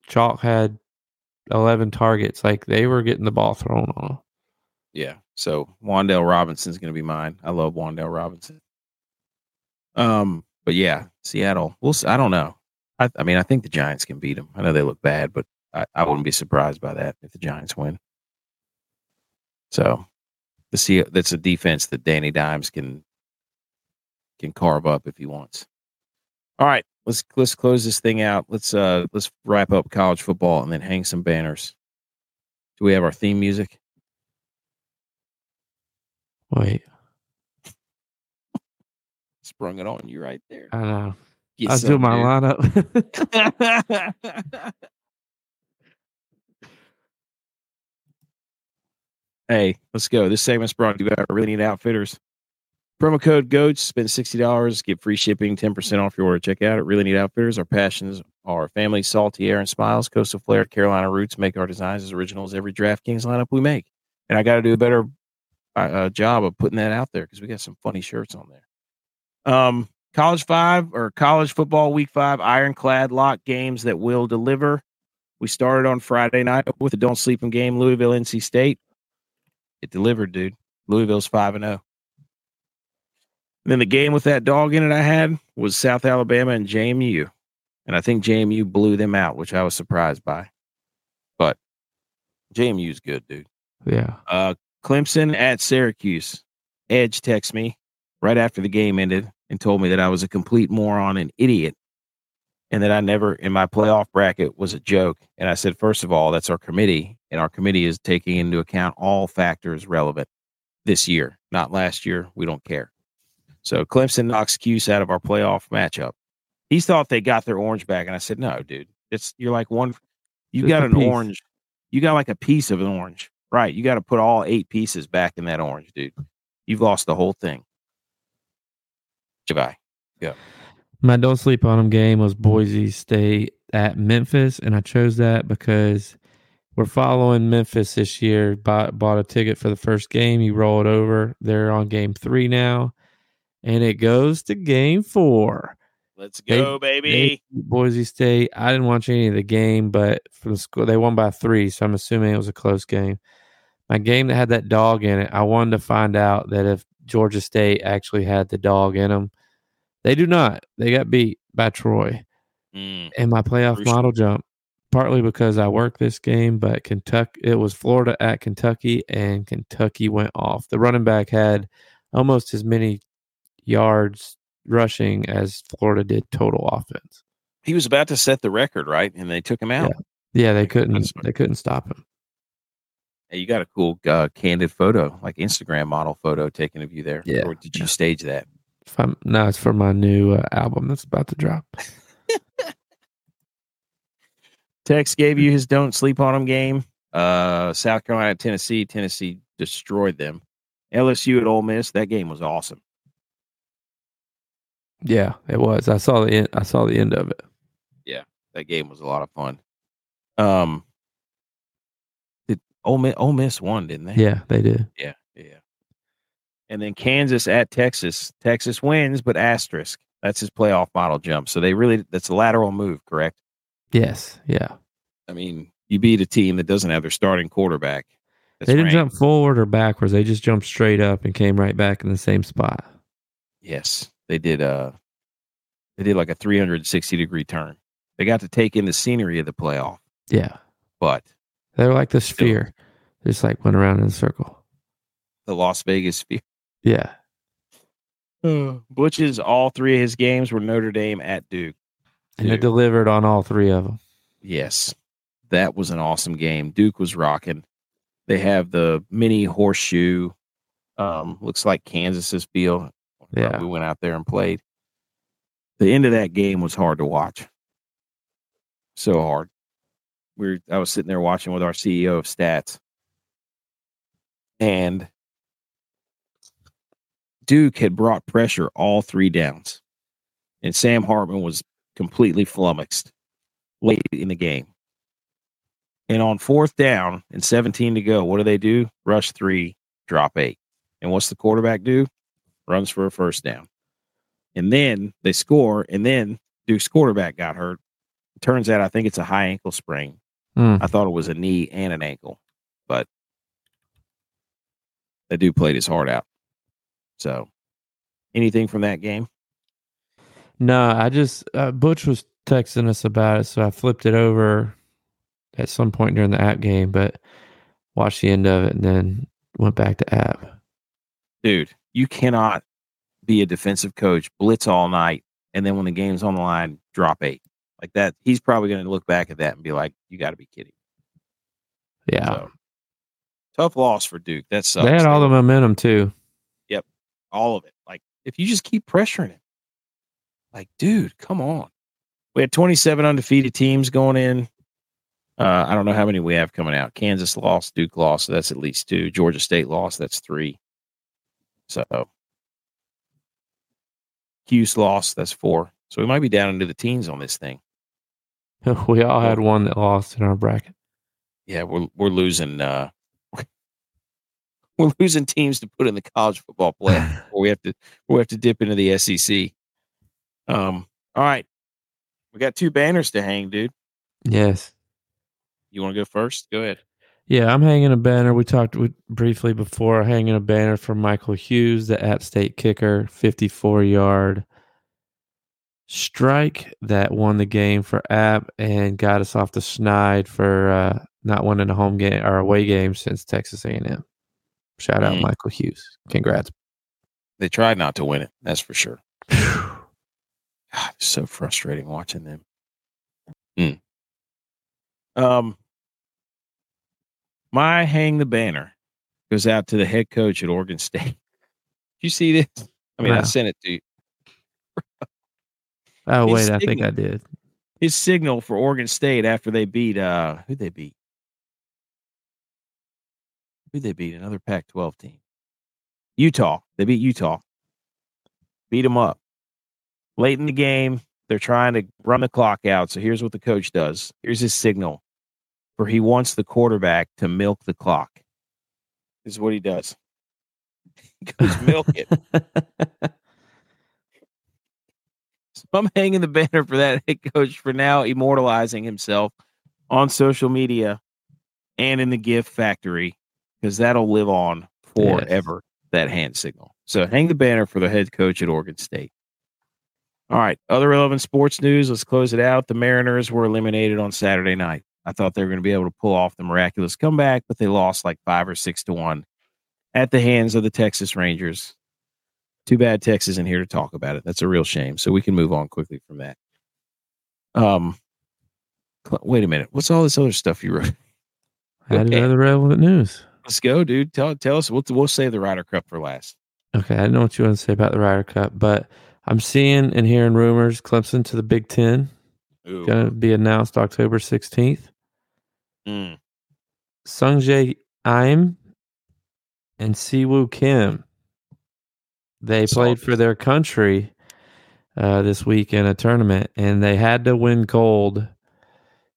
Chark had eleven targets. Like they were getting the ball thrown on them. Yeah. So Wan'Dale Robinson's going to be mine. I love Wan'Dale Robinson. Um, but yeah, Seattle. We'll. See. I don't know. I, I mean, I think the Giants can beat them. I know they look bad, but I, I wouldn't be surprised by that if the Giants win. So, the see that's a defense that Danny Dimes can can carve up if he wants. All right, let's let's close this thing out. Let's uh let's wrap up college football and then hang some banners. Do we have our theme music? Wait, Sprung it on you right there. I know. Get I was doing my lineup. hey, let's go. This segment's brought to you by Really Need Outfitters. Promo code GOATS, spend $60, get free shipping, 10% off your order. Check out at Really Need Outfitters. Our passions are family, salty air, and smiles. Coastal flair, Carolina roots make our designs as original as every DraftKings lineup we make. And I got to do a better uh, uh, job of putting that out there because we got some funny shirts on there. Um, college five or college football week five, ironclad lock games that will deliver. We started on Friday night with the don't sleep in game, Louisville, NC State. It delivered, dude. Louisville's five and zero. Then the game with that dog in it I had was South Alabama and JMU, and I think JMU blew them out, which I was surprised by. But JMU's good, dude. yeah. Uh, Clemson at Syracuse. Edge texted me right after the game ended and told me that I was a complete moron and idiot, and that I never in my playoff bracket was a joke. And I said, first of all, that's our committee, and our committee is taking into account all factors relevant this year, not last year. We don't care. So Clemson knocks Cuse out of our playoff matchup. He thought they got their orange back, and I said, no, dude, it's you're like one. You Just got an piece. orange. You got like a piece of an orange. Right. You got to put all eight pieces back in that orange, dude. You've lost the whole thing. Javai. Yeah. My don't sleep on them game was Boise State at Memphis, and I chose that because we're following Memphis this year. Bought bought a ticket for the first game. You roll it over. They're on game three now, and it goes to game four. Let's go, They baby. beat Boise State. I didn't watch any of the game, but from the score, they won by three, so I'm assuming it was a close game. My game that had that dog in it, I wanted to find out that if Georgia State actually had the dog in them. They do not. They got beat by Troy. Mm, And my playoff Crucial. model jump, partly because I worked this game, but Kentucky, it was Florida at Kentucky, and Kentucky went off. The running back had almost as many yards rushing as Florida did total offense. he was about to set the record, right? And they took him out. Yeah, they couldn't. They couldn't stop him. Hey, you got a cool uh, candid photo, like Instagram model photo taken of you there. Yeah. Or did you stage that? If I'm, no, it's for my new uh, album that's about to drop. Tex gave you his don't sleep on him game. Uh, South Carolina, at Tennessee. Tennessee destroyed them. LSU at Ole Miss. That game was awesome. Yeah, it was. I saw the end. I saw the end of it. Yeah, that game was a lot of fun. Um, did Ole Miss, Ole Miss won, didn't they? Yeah, they did. yeah, yeah. And then Kansas at Texas. Texas wins, but asterisk. That's his playoff model jump. So they really that's a lateral move, correct? Yes, yeah. I mean, you beat a team that doesn't have their starting quarterback. That's they didn't ranked. jump forward or backwards. They just jumped straight up and came right back in the same spot. Yes, they did. Uh, they did like a 360 degree turn. They got to take in the scenery of the playoff, Yeah, but they were like the sphere. They just like went around in a circle. the Las Vegas Sphere. Yeah, Butch's all three of his games were Notre Dame at Duke. And it delivered on all three of them. yes, that was an awesome game. Duke was rocking. They have the mini horseshoe. Um, looks like Kansas's field. Yeah. we went out there and played. The end of that game was hard to watch. So hard. We were, I was sitting there watching with our CEO of stats, and Duke had brought pressure all three downs, and Sam Hartman was completely flummoxed late in the game. And on fourth down and 17 to go, what do they do? Rush three, drop eight. And what's the quarterback do? Runs for a first down. And then they score, and then Duke's quarterback got hurt. turns out I think it's a high ankle sprain. Hmm. I thought it was a knee and an ankle, but that dude played his heart out. So, anything from that game? No, I just uh, Butch was texting us about it, so I flipped it over at some point during the app game, but watched the end of it and then went back to app. Dude, you cannot be a defensive coach, blitz all night, and then when the game's on the line, drop eight. Like that, he's probably going to look back at that and be like, you got to be kidding. Yeah, So, tough loss for Duke. That sucks. they had all the momentum too. Yep, all of it. Like if you just keep pressuring him, like dude, come on. We had 27 undefeated teams going in. Uh, I don't know how many we have coming out. Kansas lost, Duke lost, so that's at least two. Georgia State lost, that's three. So Cuse lost, that's four. So we might be down into the teens on this thing. we all had one that lost in our bracket. Yeah, we're we're losing. uh We're losing teams to put in the college football playoff. we have to we have to dip into the SEC. Um. All right, we got two banners to hang, dude. Yes. You want to go first? Go ahead. Yeah, I'm hanging a banner. We talked with, briefly before hanging a banner for Michael Hughes, the App State kicker, 54 yard strike that won the game for App and got us off the schneid for uh, not winning a home game or away game since Texas A&M. Shout out Mm. Michael Hughes. Congrats. They tried not to win it. That's for sure. God, it's so frustrating watching them. Mm. Um, my hang the banner goes out to the head coach at Oregon State. Did you see this? I mean, I sent it to you. Oh He's wait, I think I did. His signal for Oregon State after they beat uh who they beat? Who they beat? Another Pac-12 team. Utah. They beat Utah. Beat them up. Late in the game, they're trying to run the clock out. So here's what the coach does. Here's his signal for he wants the quarterback to milk the clock. This is what he does. He goes milk it. So I'm hanging the banner for that head coach for now, immortalizing himself on social media and in the gift factory because that'll live on Yes. forever. That hand signal. So hang the banner for the head coach at Oregon State. All right, other relevant sports news. Let's close it out. The Mariners were eliminated on Saturday night. I thought they were going to be able to pull off the miraculous comeback, but they lost like five or six to one at the hands of the Texas Rangers. Too bad Texas isn't here to talk about it. That's a real shame. So we can move on quickly from that. Um, wait a minute. What's all this other stuff you wrote? Added Okay. other relevant news. Let's go, dude. Tell tell us. We'll we'll save the Ryder Cup for last. Okay, I don't know what you want to say about the Ryder Cup, but I'm seeing and hearing rumors Clemson to the Big Ten Ooh. going to be announced October 16th. Mm. Sung Jae Im and Siwoo Kim. They Saw played this. for their country uh, this week in a tournament, and they had to win gold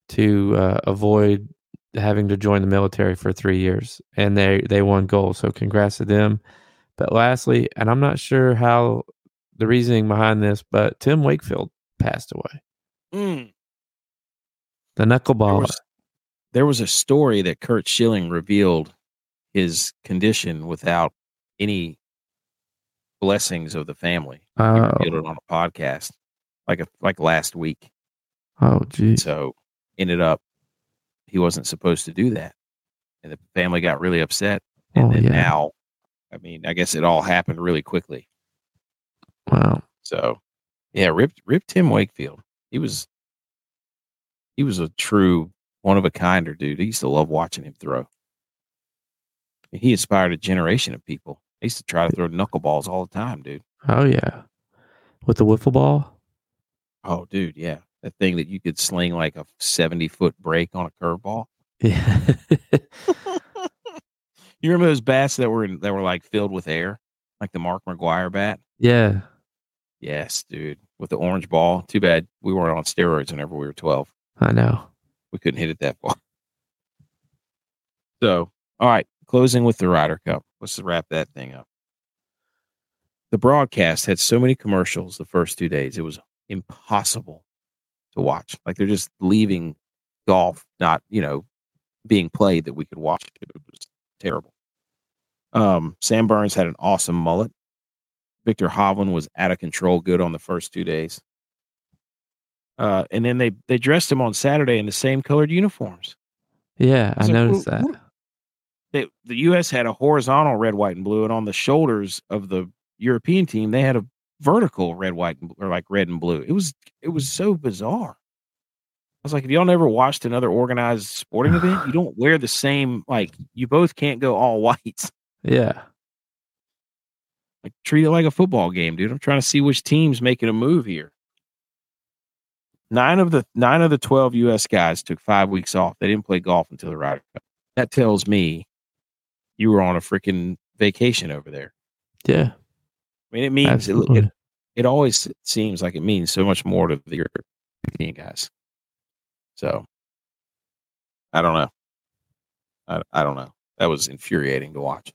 to uh, avoid having to join the military for three years, and they they won gold. So congrats to them. But lastly, and I'm not sure how the reasoning behind this, but Tim Wakefield passed away. Mm. The There knuckleball. was, there was a story that Curt Schilling revealed his condition without any blessings of the family. He Oh, revealed it on a podcast, like a like last week. oh, geez. So ended up he wasn't supposed to do that, and the family got really upset. And Oh, then yeah. now, I mean, I guess it all happened really quickly. Wow. So, yeah, rip rip Tim Wakefield. He was he was a true one of a kinder dude. I used to love watching him throw. He inspired a generation of people. I used to try to throw knuckleballs all the time, dude. Oh yeah. With the wiffle ball? Oh, dude, yeah, that thing that you could sling like a seventy foot break on a curveball. Yeah. You remember those bats that were in, that were like filled with air, like the Mark McGwire bat? yeah. Yes, dude, with the orange ball. Too bad we weren't on steroids whenever we were twelve. I know. we couldn't hit it that far. So, all right, closing with the Ryder Cup. Let's wrap that thing up. The broadcast had so many commercials the first two days, it was impossible to watch. Like they're just leaving golf, not, you know, being played that we could watch. It was terrible. Um, Sam Burns had an awesome mullet. Viktor Hovland was out of control good on the first two days. Uh, and then they they dressed him on Saturday in the same colored uniforms. Yeah, I like, noticed "Who- that. They, the U.S. had a horizontal red, white, and blue, and on the shoulders of the European team, they had a vertical red, white, and, or like red and blue. It was it was so bizarre. I was like, if y'all never watched another organized sporting event, you don't wear the same. Like, you both can't go all whites. Yeah. Like, treat it like a football game, dude. I'm trying to see which team's making a move here. Nine of the nine of the twelve U.S. guys took five weeks off. They didn't play golf until the Ryder Cup. That tells me you were on a freaking vacation over there. Yeah. I mean, it means it, it, it always seems like it means so much more to the European guys. So I don't know. I, I don't know. That was infuriating to watch.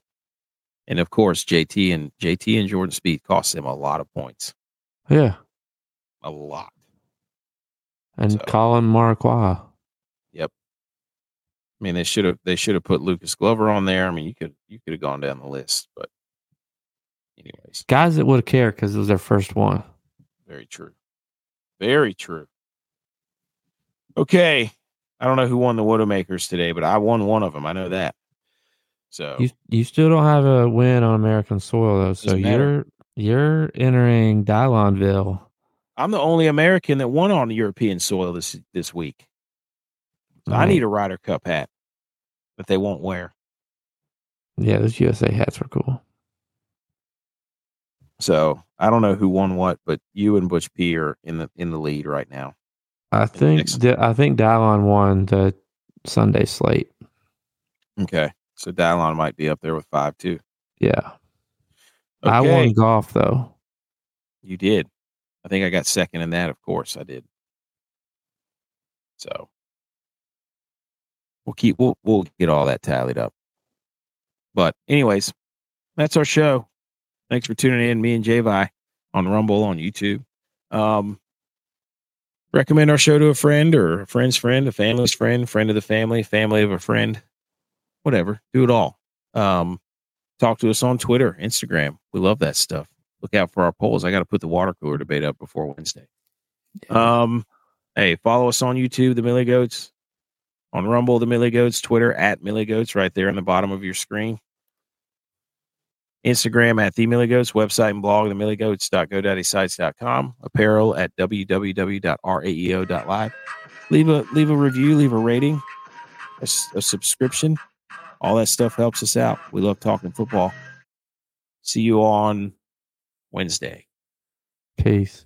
And of course, JT and JT and Jordan Spieth cost them a lot of points. yeah. A lot. And So- Colin Marquis. I mean, they should have they should have put Lucas Glover on there. I mean, you could you could have gone down the list, but anyways, Guys that would have cared because it was their first one. very true. Very true. Okay. I don't know who won the Widowmakers today, but I won one of them. I know that. So You you still don't have a win on American soil though, so you're you're entering Dylonville. I'm the only American that won on European soil this this week. So I need a Ryder Cup hat that they won't wear. Yeah, those USA hats were cool. So I don't know who won what, but you and Butch P are in the in the lead right now. I think I think Dylon won the Sunday slate. Okay. So Dylon might be up there with five too. Yeah. I won golf though. You did. I think I got second in that. Of course, I did. So we'll keep we'll we'll get all that tallied up. But anyways, that's our show. Thanks for tuning in, me and Javi on Rumble on YouTube. Um, recommend our show to a friend or a friend's friend, a family's friend, friend of the family, family of a friend, whatever. Do it all. Um, talk to us on Twitter, Instagram. We love that stuff. Look out for our polls. I got to put the water cooler debate up before Wednesday. Um, hey, follow us on YouTube, the Millie Goats, on Rumble, the Millie Goats, Twitter at Millie Goats, right there in the bottom of your screen. Instagram at the Millie Goats, website and blog, the milliegoats.godaddysites.com, apparel at www.raeo.live. Leave a leave a review, leave a rating, A subscription. All that stuff helps us out. We love talking football. See you on Wednesday. Peace.